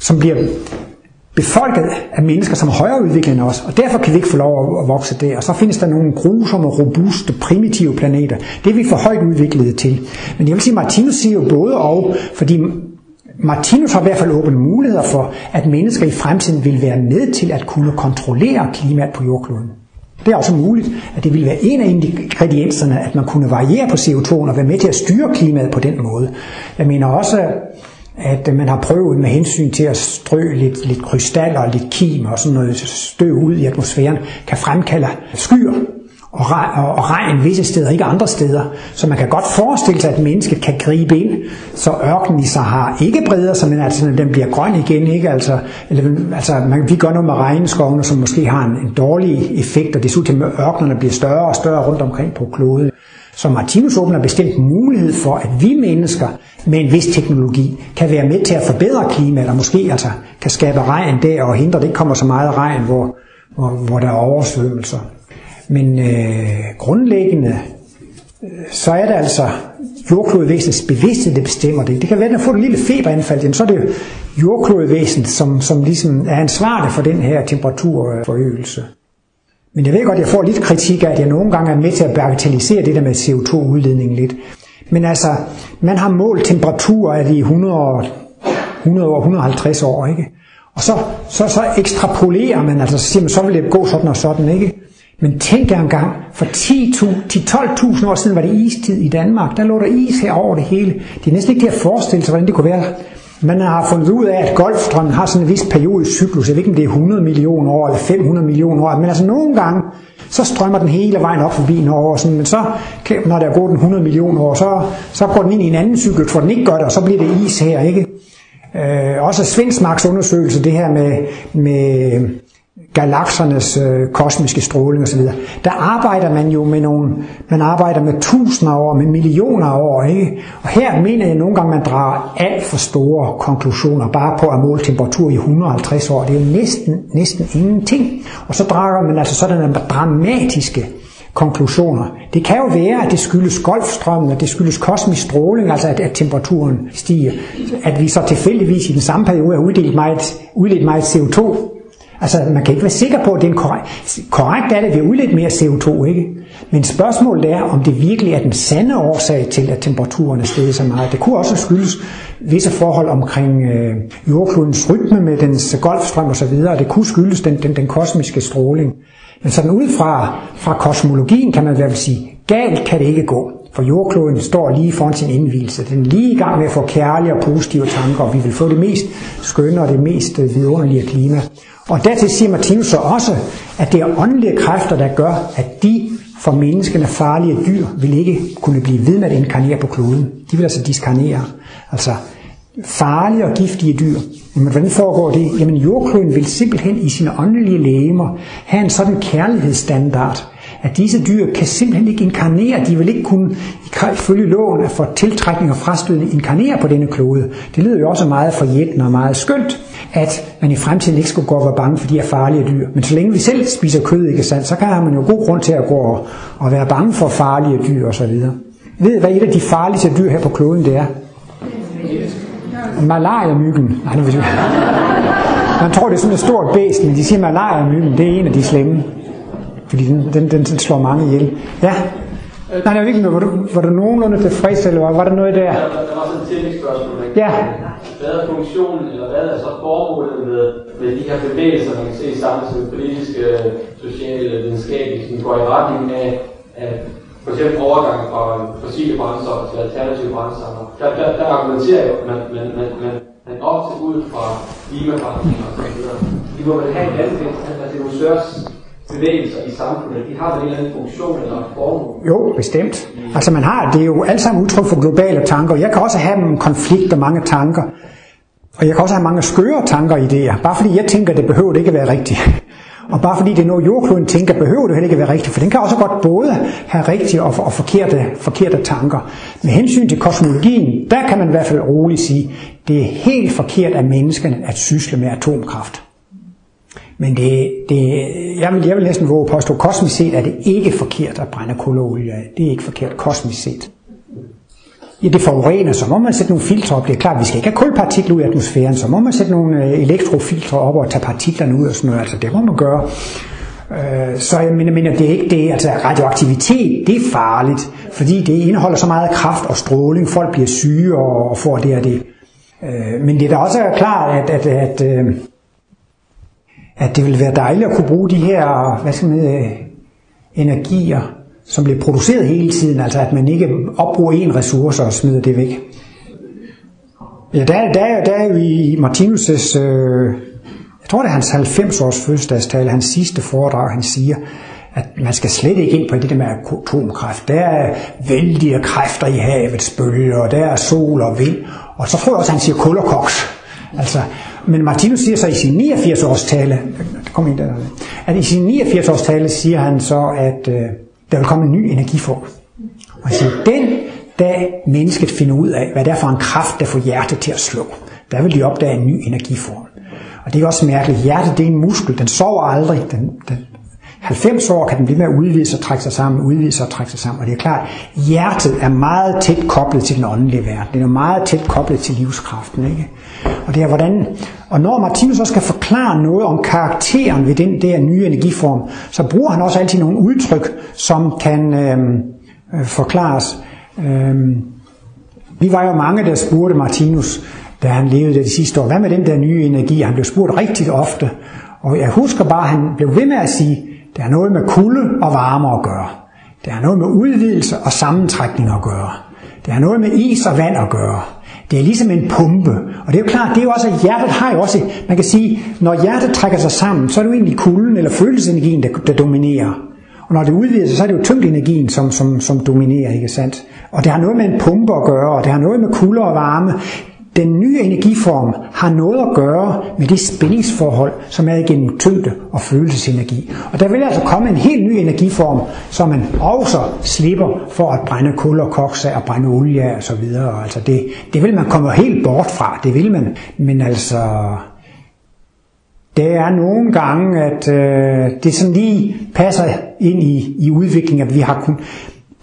A: som bliver befolket af mennesker, som er højere udviklet end os, og derfor kan vi ikke få lov at vokse der. Og så findes der nogle grusomme, robuste, primitive planeter. Det er vi for højt udviklet til. Men jeg vil sige, Martinus siger jo både og, fordi Martinus har i hvert fald åbnet muligheder for, at mennesker i fremtiden vil være med til at kunne kontrollere klimaet på jordkloden. Det er også muligt, at det vil være en af ingredienserne, at man kunne variere på CO2 og være med til at styre klimaet på den måde. Jeg mener også, at man har prøvet med hensyn til at strø lidt, lidt krystaller og lidt kim og sådan noget støv ud i atmosfæren, kan fremkalde skyer og, regn, og regn visse steder, ikke andre steder. Så man kan godt forestille sig, at mennesket kan gribe ind, så ørkenen i Sahara ikke breder sig, men altså den bliver grøn igen. Ikke? Altså, eller, altså man, vi gør noget med regnskovene, som måske har en, en dårlig effekt, og desuden at ørkenerne bliver større og større rundt omkring på kloden. Så Martinus åbner bestemt mulighed for, at vi mennesker med en vis teknologi kan være med til at forbedre klimaet, eller måske altså kan skabe regn der og hindre, at det ikke kommer så meget regn, hvor, hvor, hvor der er oversvømmelser. Men øh, grundlæggende, øh, så er det altså jordklodvæsenets bevidsthed, der bestemmer det. Det kan være, at får et lille feberanfald, jamen, så er det jordklodvæsenet, som, som ligesom er ansvarlig for den her temperaturforøgelse. Men jeg ved godt, at jeg får lidt kritik af, at jeg nogle gange er med til at bagatellisere det der med CO2-udledning lidt. Men altså, man har målt temperaturer af de 100, 100 år, 150 år, ikke? Og så, så, så ekstrapolerer man, altså så siger man, så vil det gå sådan og sådan, ikke? Men tænk jer engang, for 10-12.000 år siden var det istid i Danmark. Der lå der is her over det hele. Det er næsten ikke til at forestille sig, hvordan det kunne være. Man har fundet ud af, at Golfstrømmen har sådan en vis periodisk cyklus. Jeg ved ikke, om det er 100 millioner år eller 500 millioner år. Men altså nogle gange, så strømmer den hele vejen op forbi Norge. Sådan, men så, når der er gået den 100 millioner år, så, så går den ind i en anden cyklus, hvor den ikke gør det, og så bliver det is her. ikke? Øh, også Svendsmarks undersøgelse, det her med, med galaksernes øh, kosmiske stråling osv. Der arbejder man jo med nogle, man arbejder med tusinder af år, med millioner af år, ikke? Og her mener jeg nogle gange, man drager alt for store konklusioner, bare på at måle temperatur i 150 år. Det er jo næsten, næsten ingenting. Og så drager man altså sådan dramatiske konklusioner. Det kan jo være, at det skyldes golfstrømmen, at det skyldes kosmisk stråling, altså at, at temperaturen stiger. At vi så tilfældigvis i den samme periode har udledt meget, udledt meget CO2, Altså, man kan ikke være sikker på, at det er en korrekt. Korrekt er det, at vi har udledt mere CO2, ikke? Men spørgsmålet er, om det virkelig er den sande årsag til, at temperaturen er steget så meget. Det kunne også skyldes visse forhold omkring øh, jordklodens rytme med dens golfstrøm osv., og det kunne skyldes den, den, den kosmiske stråling. Men sådan ud fra, fra kosmologien kan man i hvert fald sige, galt kan det ikke gå. For jordkloden står lige foran sin indvielse. Den er lige i gang med at få kærlige og positive tanker, og vi vil få det mest skønne og det mest øh, vidunderlige klima. Og dertil siger Martinus så også, at det er åndelige kræfter, der gør, at de for menneskene farlige dyr vil ikke kunne blive ved med at inkarnere på kloden. De vil altså diskarnere. Altså farlige og giftige dyr. Men hvordan foregår det? Jamen jordkloden vil simpelthen i sine åndelige lægemer have en sådan kærlighedsstandard, at disse dyr kan simpelthen ikke inkarnere. De vil ikke kunne, ifølge loven, at få tiltrækning og frastødende inkarnere på denne klode. Det lyder jo også meget forjættende og meget skønt, at man i fremtiden ikke skulle gå og være bange for de her farlige dyr. Men så længe vi selv spiser kød, ikke sandt, så kan man jo god grund til at gå og, og være bange for farlige dyr osv. Ved hvad et af de farligste dyr her på kloden det er? Malaria-myggen. Nej, nu Man tror, det er sådan et stort bæst, men de siger malaria-myggen, det er en af de slemme. Fordi den, den, den, den slår mange ihjel. Ja? Nej, jeg ved ikke, var du, var du nogenlunde tilfreds, eller var, var der noget der?
E: Der, der var sådan et tillægsspørgsmål.
A: Ja.
E: Hvad er funktionen, eller hvad er så formålet med, med de her bevægelser, man kan se som politiske, sociale, videnskabelige, som går i retning af, af for eksempel overgang fra fossile brændstoffer til alternative brændstoffer. Der, der, der argumenterer jo, man, man, man, man, man ofte ud fra klimaforandringer og så videre. De må vel have en anden, altså det er jo bevægelser i samfundet, de har vel en eller anden funktion eller form?
A: Jo, bestemt. Altså man har, det er jo alt sammen udtryk for globale tanker. Jeg kan også have en konflikt og mange tanker. Og jeg kan også have mange skøre tanker og idéer. Bare fordi jeg tænker, det behøver det ikke at være rigtigt. Og bare fordi det er noget, jordkloden tænker, behøver det heller ikke at være rigtigt. For den kan også godt både have rigtige og, og forkerte, forkerte tanker. Med hensyn til kosmologien, der kan man i hvert fald roligt sige, det er helt forkert af menneskene at sysle med atomkraft. Men det, det, jeg, vil, jeg vil næsten våge påstå, kosmisk set er det ikke forkert at brænde kul og olie Det er ikke forkert kosmisk set. Ja, det forurener, så må man sætte nogle filtre op. Det er klart, vi skal ikke have kulpartikler ud i atmosfæren, så må man sætte nogle øh, elektrofiltre op og tage partiklerne ud og sådan noget. Altså, det må man gøre. Øh, så jeg mener, mener, det er ikke det. Altså, radioaktivitet, det er farligt, fordi det indeholder så meget kraft og stråling. Folk bliver syge og får det og det. Øh, men det er da også klart, at, at, at øh, at det ville være dejligt at kunne bruge de her hvad skal man, energier, som bliver produceret hele tiden, altså at man ikke opbruger en ressource og smider det væk. Ja, der, der, der er jo i Martinus' øh, jeg tror det er hans 90 års fødselsdagstale, hans sidste foredrag, han siger, at man skal slet ikke ind på det der med atomkraft. Der er vældige kræfter i havets bølger, og der er sol og vind. Og så tror jeg også, at han siger kul og koks. Altså, men Martinus siger så i sin 89 års tale, kom ind der, at i sin 89 års tale siger han så, at øh, der vil komme en ny energiform. Og han siger, den dag mennesket finder ud af, hvad det er for en kraft, der får hjertet til at slå, der vil de opdage en ny energiform. Og det er også mærkeligt. Hjertet det er en muskel. Den sover aldrig. Den, den, 90 år kan den blive med at udvide sig og trække sig sammen, udvide sig og trække sig sammen. Og det er klart, hjertet er meget tæt koblet til den åndelige verden. Det er meget tæt koblet til livskraften. Ikke? Og det er hvordan, og når Martinus så skal forklare noget om karakteren ved den der nye energiform, så bruger han også altid nogle udtryk, som kan øhm, øh, forklares. Øh, vi var jo mange, der spurgte Martinus, da han levede det de sidste år. Hvad med den der nye energi? Han blev spurgt rigtig ofte. Og jeg husker bare, at han blev ved med at sige, det har noget med kulde og varme at gøre. Det har noget med udvidelse og sammentrækning at gøre. Det har noget med is og vand at gøre. Det er ligesom en pumpe. Og det er jo klart, det er jo også, at hjertet har jo også, man kan sige, når hjertet trækker sig sammen, så er det jo egentlig kulden eller følelsesenergien, der, der dominerer. Og når det udvider sig, så er det jo tyngdenergien, som, som, som dominerer, ikke sandt? Og det har noget med en pumpe at gøre, og det har noget med kulde og varme. Den nye energiform har noget at gøre med det spændingsforhold, som er igennem tyngde og følelsesenergi. Og der vil altså komme en helt ny energiform, som man også slipper for at brænde kul og koks og brænde olie og så videre. Altså det, det vil man komme helt bort fra, det vil man. Men altså, det er nogle gange, at øh, det sådan lige passer ind i, i udviklingen, at vi har kun,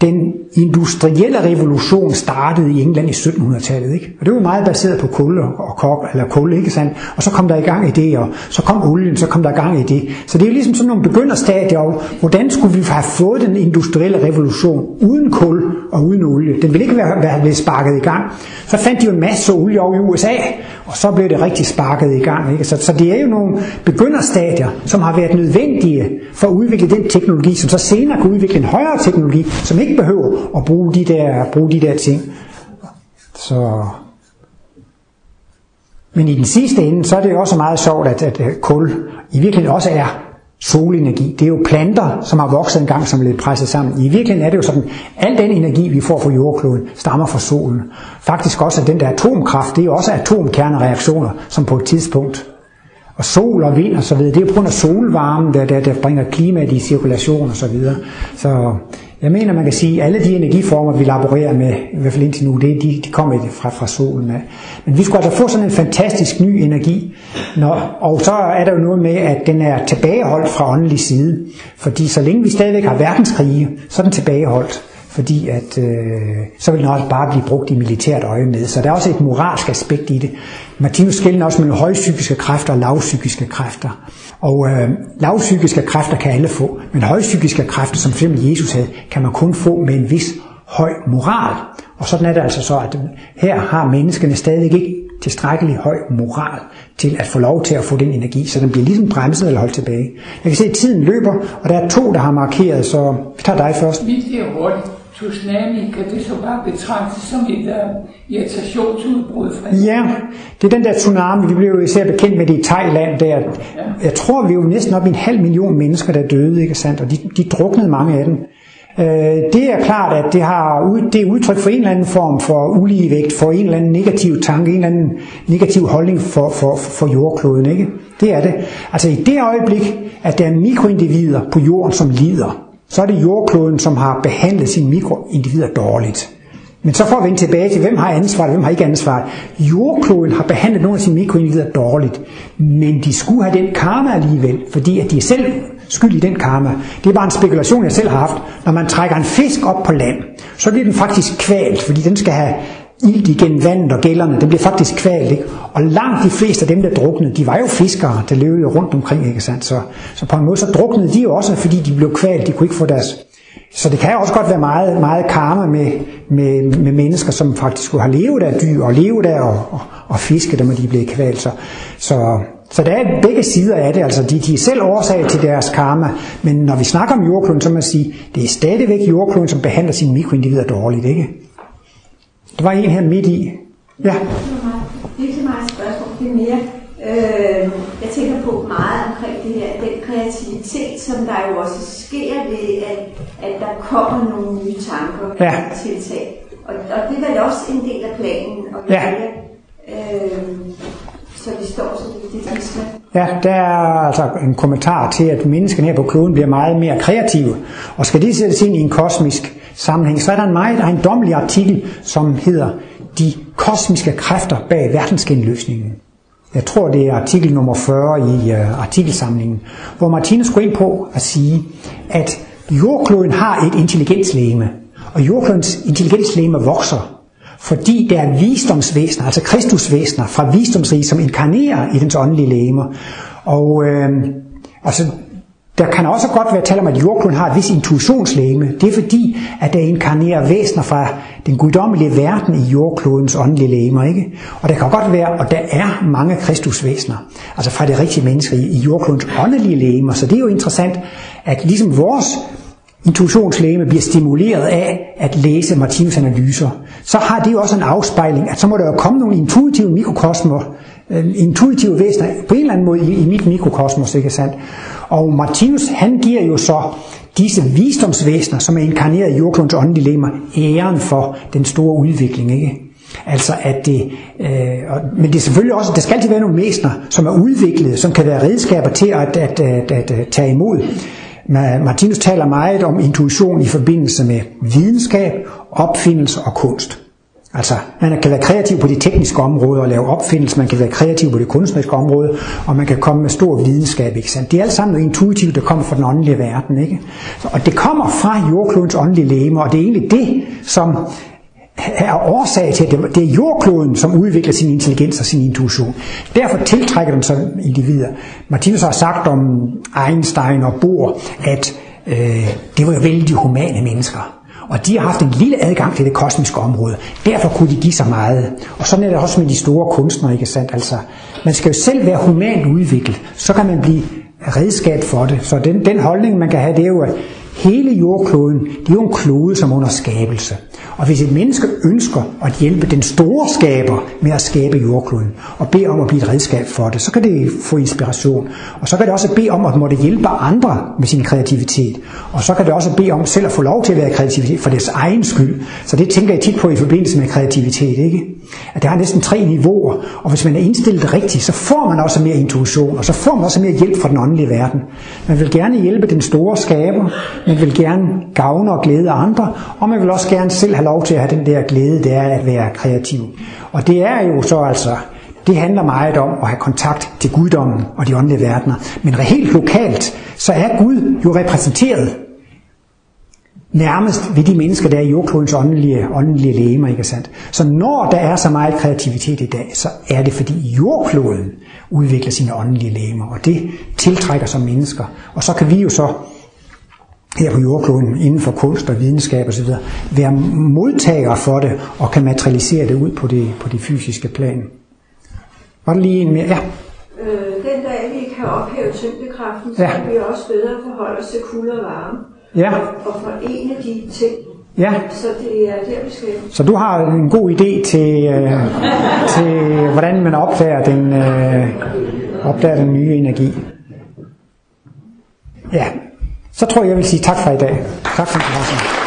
A: den industrielle revolution startede i England i 1700-tallet, ikke? Og det var meget baseret på kul og kok, eller kul, ikke sandt? Og så kom der i gang i det, og så kom olien, så kom der i gang i det. Så det er jo ligesom sådan nogle begynderstadier, og hvordan skulle vi have fået den industrielle revolution uden kul og uden olie? Den ville ikke være, være blevet sparket i gang. Så fandt de jo en masse olie over i USA, og så blev det rigtig sparket i gang, ikke? Så, så det er jo nogle begynderstadier, som har været nødvendige for at udvikle den teknologi, som så senere kan udvikle en højere teknologi, som ikke behøver at bruge de der, bruge de der ting. Så men i den sidste ende, så er det jo også meget sjovt, at, at kul i virkeligheden også er solenergi. Det er jo planter, som har vokset en gang, som er lidt presset sammen. I virkeligheden er det jo sådan, al den energi, vi får fra jordkloden, stammer fra solen. Faktisk også, at den der atomkraft, det er jo også atomkernereaktioner, som på et tidspunkt og sol og vind og så videre, det er jo på grund af solvarmen, der, der, der bringer klimaet i cirkulation og så videre. Så jeg mener, man kan sige, at alle de energiformer, vi laborerer med, i hvert fald indtil nu, det, de, de kommer fra, fra solen af. Men vi skulle altså få sådan en fantastisk ny energi. Når, og så er der jo noget med, at den er tilbageholdt fra åndelig side. Fordi så længe vi stadigvæk har verdenskrige, så er den tilbageholdt fordi at, øh, så vil den også bare blive brugt i militært øje med. Så der er også et moralsk aspekt i det. Martinus skiller også mellem højpsykiske kræfter og lavpsykiske kræfter. Og øh, lavpsykiske kræfter kan alle få, men højpsykiske kræfter, som f.eks. Jesus havde, kan man kun få med en vis høj moral. Og sådan er det altså så, at her har menneskene stadig ikke tilstrækkelig høj moral til at få lov til at få den energi, så den bliver ligesom bremset eller holdt tilbage. Jeg kan se, at tiden løber, og der er to, der har markeret, så vi tager dig først.
F: Vi er hurtigt. Tsunami, kan det så bare betragtes som et uh, irritationsudbrud fra
A: Ja, det er den der tsunami. Vi blev jo især bekendt med det i Thailand. Der. Ja. Jeg tror, vi er jo næsten op i en halv million mennesker, der døde, ikke sandt? Og de, de druknede mange af dem. Øh, det er klart, at det, har, det er udtryk for en eller anden form for uligevægt, for en eller anden negativ tanke, en eller anden negativ holdning for, for, for jordkloden. Ikke? Det er det. Altså i det øjeblik, at der er mikroindivider på jorden, som lider, så er det jordkloden, som har behandlet sine mikroindivider dårligt. Men så får vi vende tilbage til, hvem har ansvaret, hvem har ikke ansvaret. Jordkloden har behandlet nogle af sine mikroindivider dårligt, men de skulle have den karma alligevel, fordi at de er selv skyld i den karma. Det er bare en spekulation, jeg selv har haft. Når man trækker en fisk op på land, så bliver den faktisk kvalt, fordi den skal have ild igennem vandet og gælderne, det bliver faktisk kvalt. Ikke? Og langt de fleste af dem, der druknede, de var jo fiskere, der levede jo rundt omkring. Ikke sandt? Så, så på en måde så druknede de jo også, fordi de blev kvalt, de kunne ikke få deres... Så det kan også godt være meget, meget karma med, med, med mennesker, som faktisk har levet af dyr og levet af og, og, og fiske, dem, og de er blevet kvalt. Så, så, så der er begge sider af det, altså de, de er selv årsag til deres karma, men når vi snakker om jordkloden, så må man sige, det er stadigvæk jordkloden, som behandler sine mikroindivider dårligt, ikke? Der var en her midt i. Ja.
G: det er ikke så meget et spørgsmål, det er mere, øh, jeg tænker på meget omkring det her, den kreativitet, som der jo også sker ved, at, at der kommer nogle nye tanker og
A: Ja.
G: tiltag. Og, og det er vel også en del af planen, og
A: Ja.
G: øh, så vi står så det, det er ligesom,
A: Ja, der er altså en kommentar til, at menneskene her på kloden bliver meget mere kreative. Og skal det sættes ind i en kosmisk sammenhæng, så er der en meget ejendommelig artikel, som hedder De kosmiske kræfter bag verdensgenløsningen. Jeg tror, det er artikel nummer 40 i uh, artikelsamlingen, hvor Martinus går ind på at sige, at jordkloden har et intelligenslæme, og jordklodens intelligenslæme vokser, fordi der er visdomsvæsener, altså kristusvæsener fra visdomsrig, som inkarnerer i dens åndelige lægemer. Og øh, altså, der kan også godt være tale om, at jordkloden har et vis intuitionslæme. Det er fordi, at der inkarnerer væsener fra den guddommelige verden i jordklodens åndelige lægemer. Ikke? Og der kan godt være, og der er mange kristusvæsener, altså fra det rigtige menneske i, jordklodens åndelige lægemer. Så det er jo interessant, at ligesom vores intuitionslæme bliver stimuleret af at læse Martinus analyser, så har det jo også en afspejling, at så må der jo komme nogle intuitive mikrokosmer, intuitive væsener på en eller anden måde i, i mit mikrokosmos, ikke sandt? Og Martinus, han giver jo så disse visdomsvæsener, som er inkarneret i jordklodens åndelige lemmer, æren for den store udvikling, ikke? Altså at det, øh, og, men det er selvfølgelig også, der skal altid være nogle væsener, som er udviklet, som kan være redskaber til at, at, at, at, at tage imod. Martinus taler meget om intuition i forbindelse med videnskab, opfindelse og kunst. Altså, man kan være kreativ på de tekniske områder og lave opfindelser, man kan være kreativ på det kunstneriske område, og man kan komme med stor videnskab, ikke sandt? Det er alt sammen noget intuitivt, der kommer fra den åndelige verden, ikke? Og det kommer fra jordklodens åndelige læme, og det er egentlig det, som er årsag til, at det- det er jordkloden, som udvikler sin intelligens og sin intuition. Derfor tiltrækker den sig individer. Martinus har sagt om Einstein og Bohr, at øh, det var jo vældig humane mennesker. Og de har haft en lille adgang til det kosmiske område. Derfor kunne de give så meget. Og sådan er det også med de store kunstnere, ikke sandt? Altså, man skal jo selv være humant udviklet, så kan man blive redskab for det. Så den, den holdning, man kan have, det er jo, at hele jordkloden, det er jo en klode som under skabelse. Og hvis et menneske ønsker at hjælpe den store skaber med at skabe jordkloden, og bede om at blive et redskab for det, så kan det få inspiration. Og så kan det også bede om at måtte hjælpe andre med sin kreativitet. Og så kan det også bede om selv at få lov til at være kreativitet for deres egen skyld. Så det tænker jeg tit på i forbindelse med kreativitet, ikke? At det har næsten tre niveauer, og hvis man er indstillet rigtigt, så får man også mere intuition, og så får man også mere hjælp fra den åndelige verden. Man vil gerne hjælpe den store skaber, man vil gerne gavne og glæde andre, og man vil også gerne selv have lov til at have den der glæde, det er at være kreativ. Og det er jo så altså, det handler meget om at have kontakt til guddommen og de åndelige verdener. Men helt lokalt, så er Gud jo repræsenteret nærmest ved de mennesker, der er jordklodens åndelige, åndelige lægemer, ikke sandt? Så når der er så meget kreativitet i dag, så er det fordi jordkloden udvikler sine åndelige lægemer, og det tiltrækker som mennesker. Og så kan vi jo så her på jordkloden inden for kunst og videnskab osv. være modtagere for det og kan materialisere det ud på det, på det fysiske plan. Var der lige en mere? Ja.
G: Øh, den dag vi kan ophæve tyngdekraften, så
A: Ja.
G: kan vi også bedre forholde os til kulde og varme.
A: Ja.
G: Og, og forene de ting.
A: Ja.
G: Så det er der, vi skal.
A: Så du har en god idé til, øh, til hvordan man opdager den, øh, opdager den nye energi. Ja, så tror jeg, jeg vil sige tak for i dag. Tak for interessen.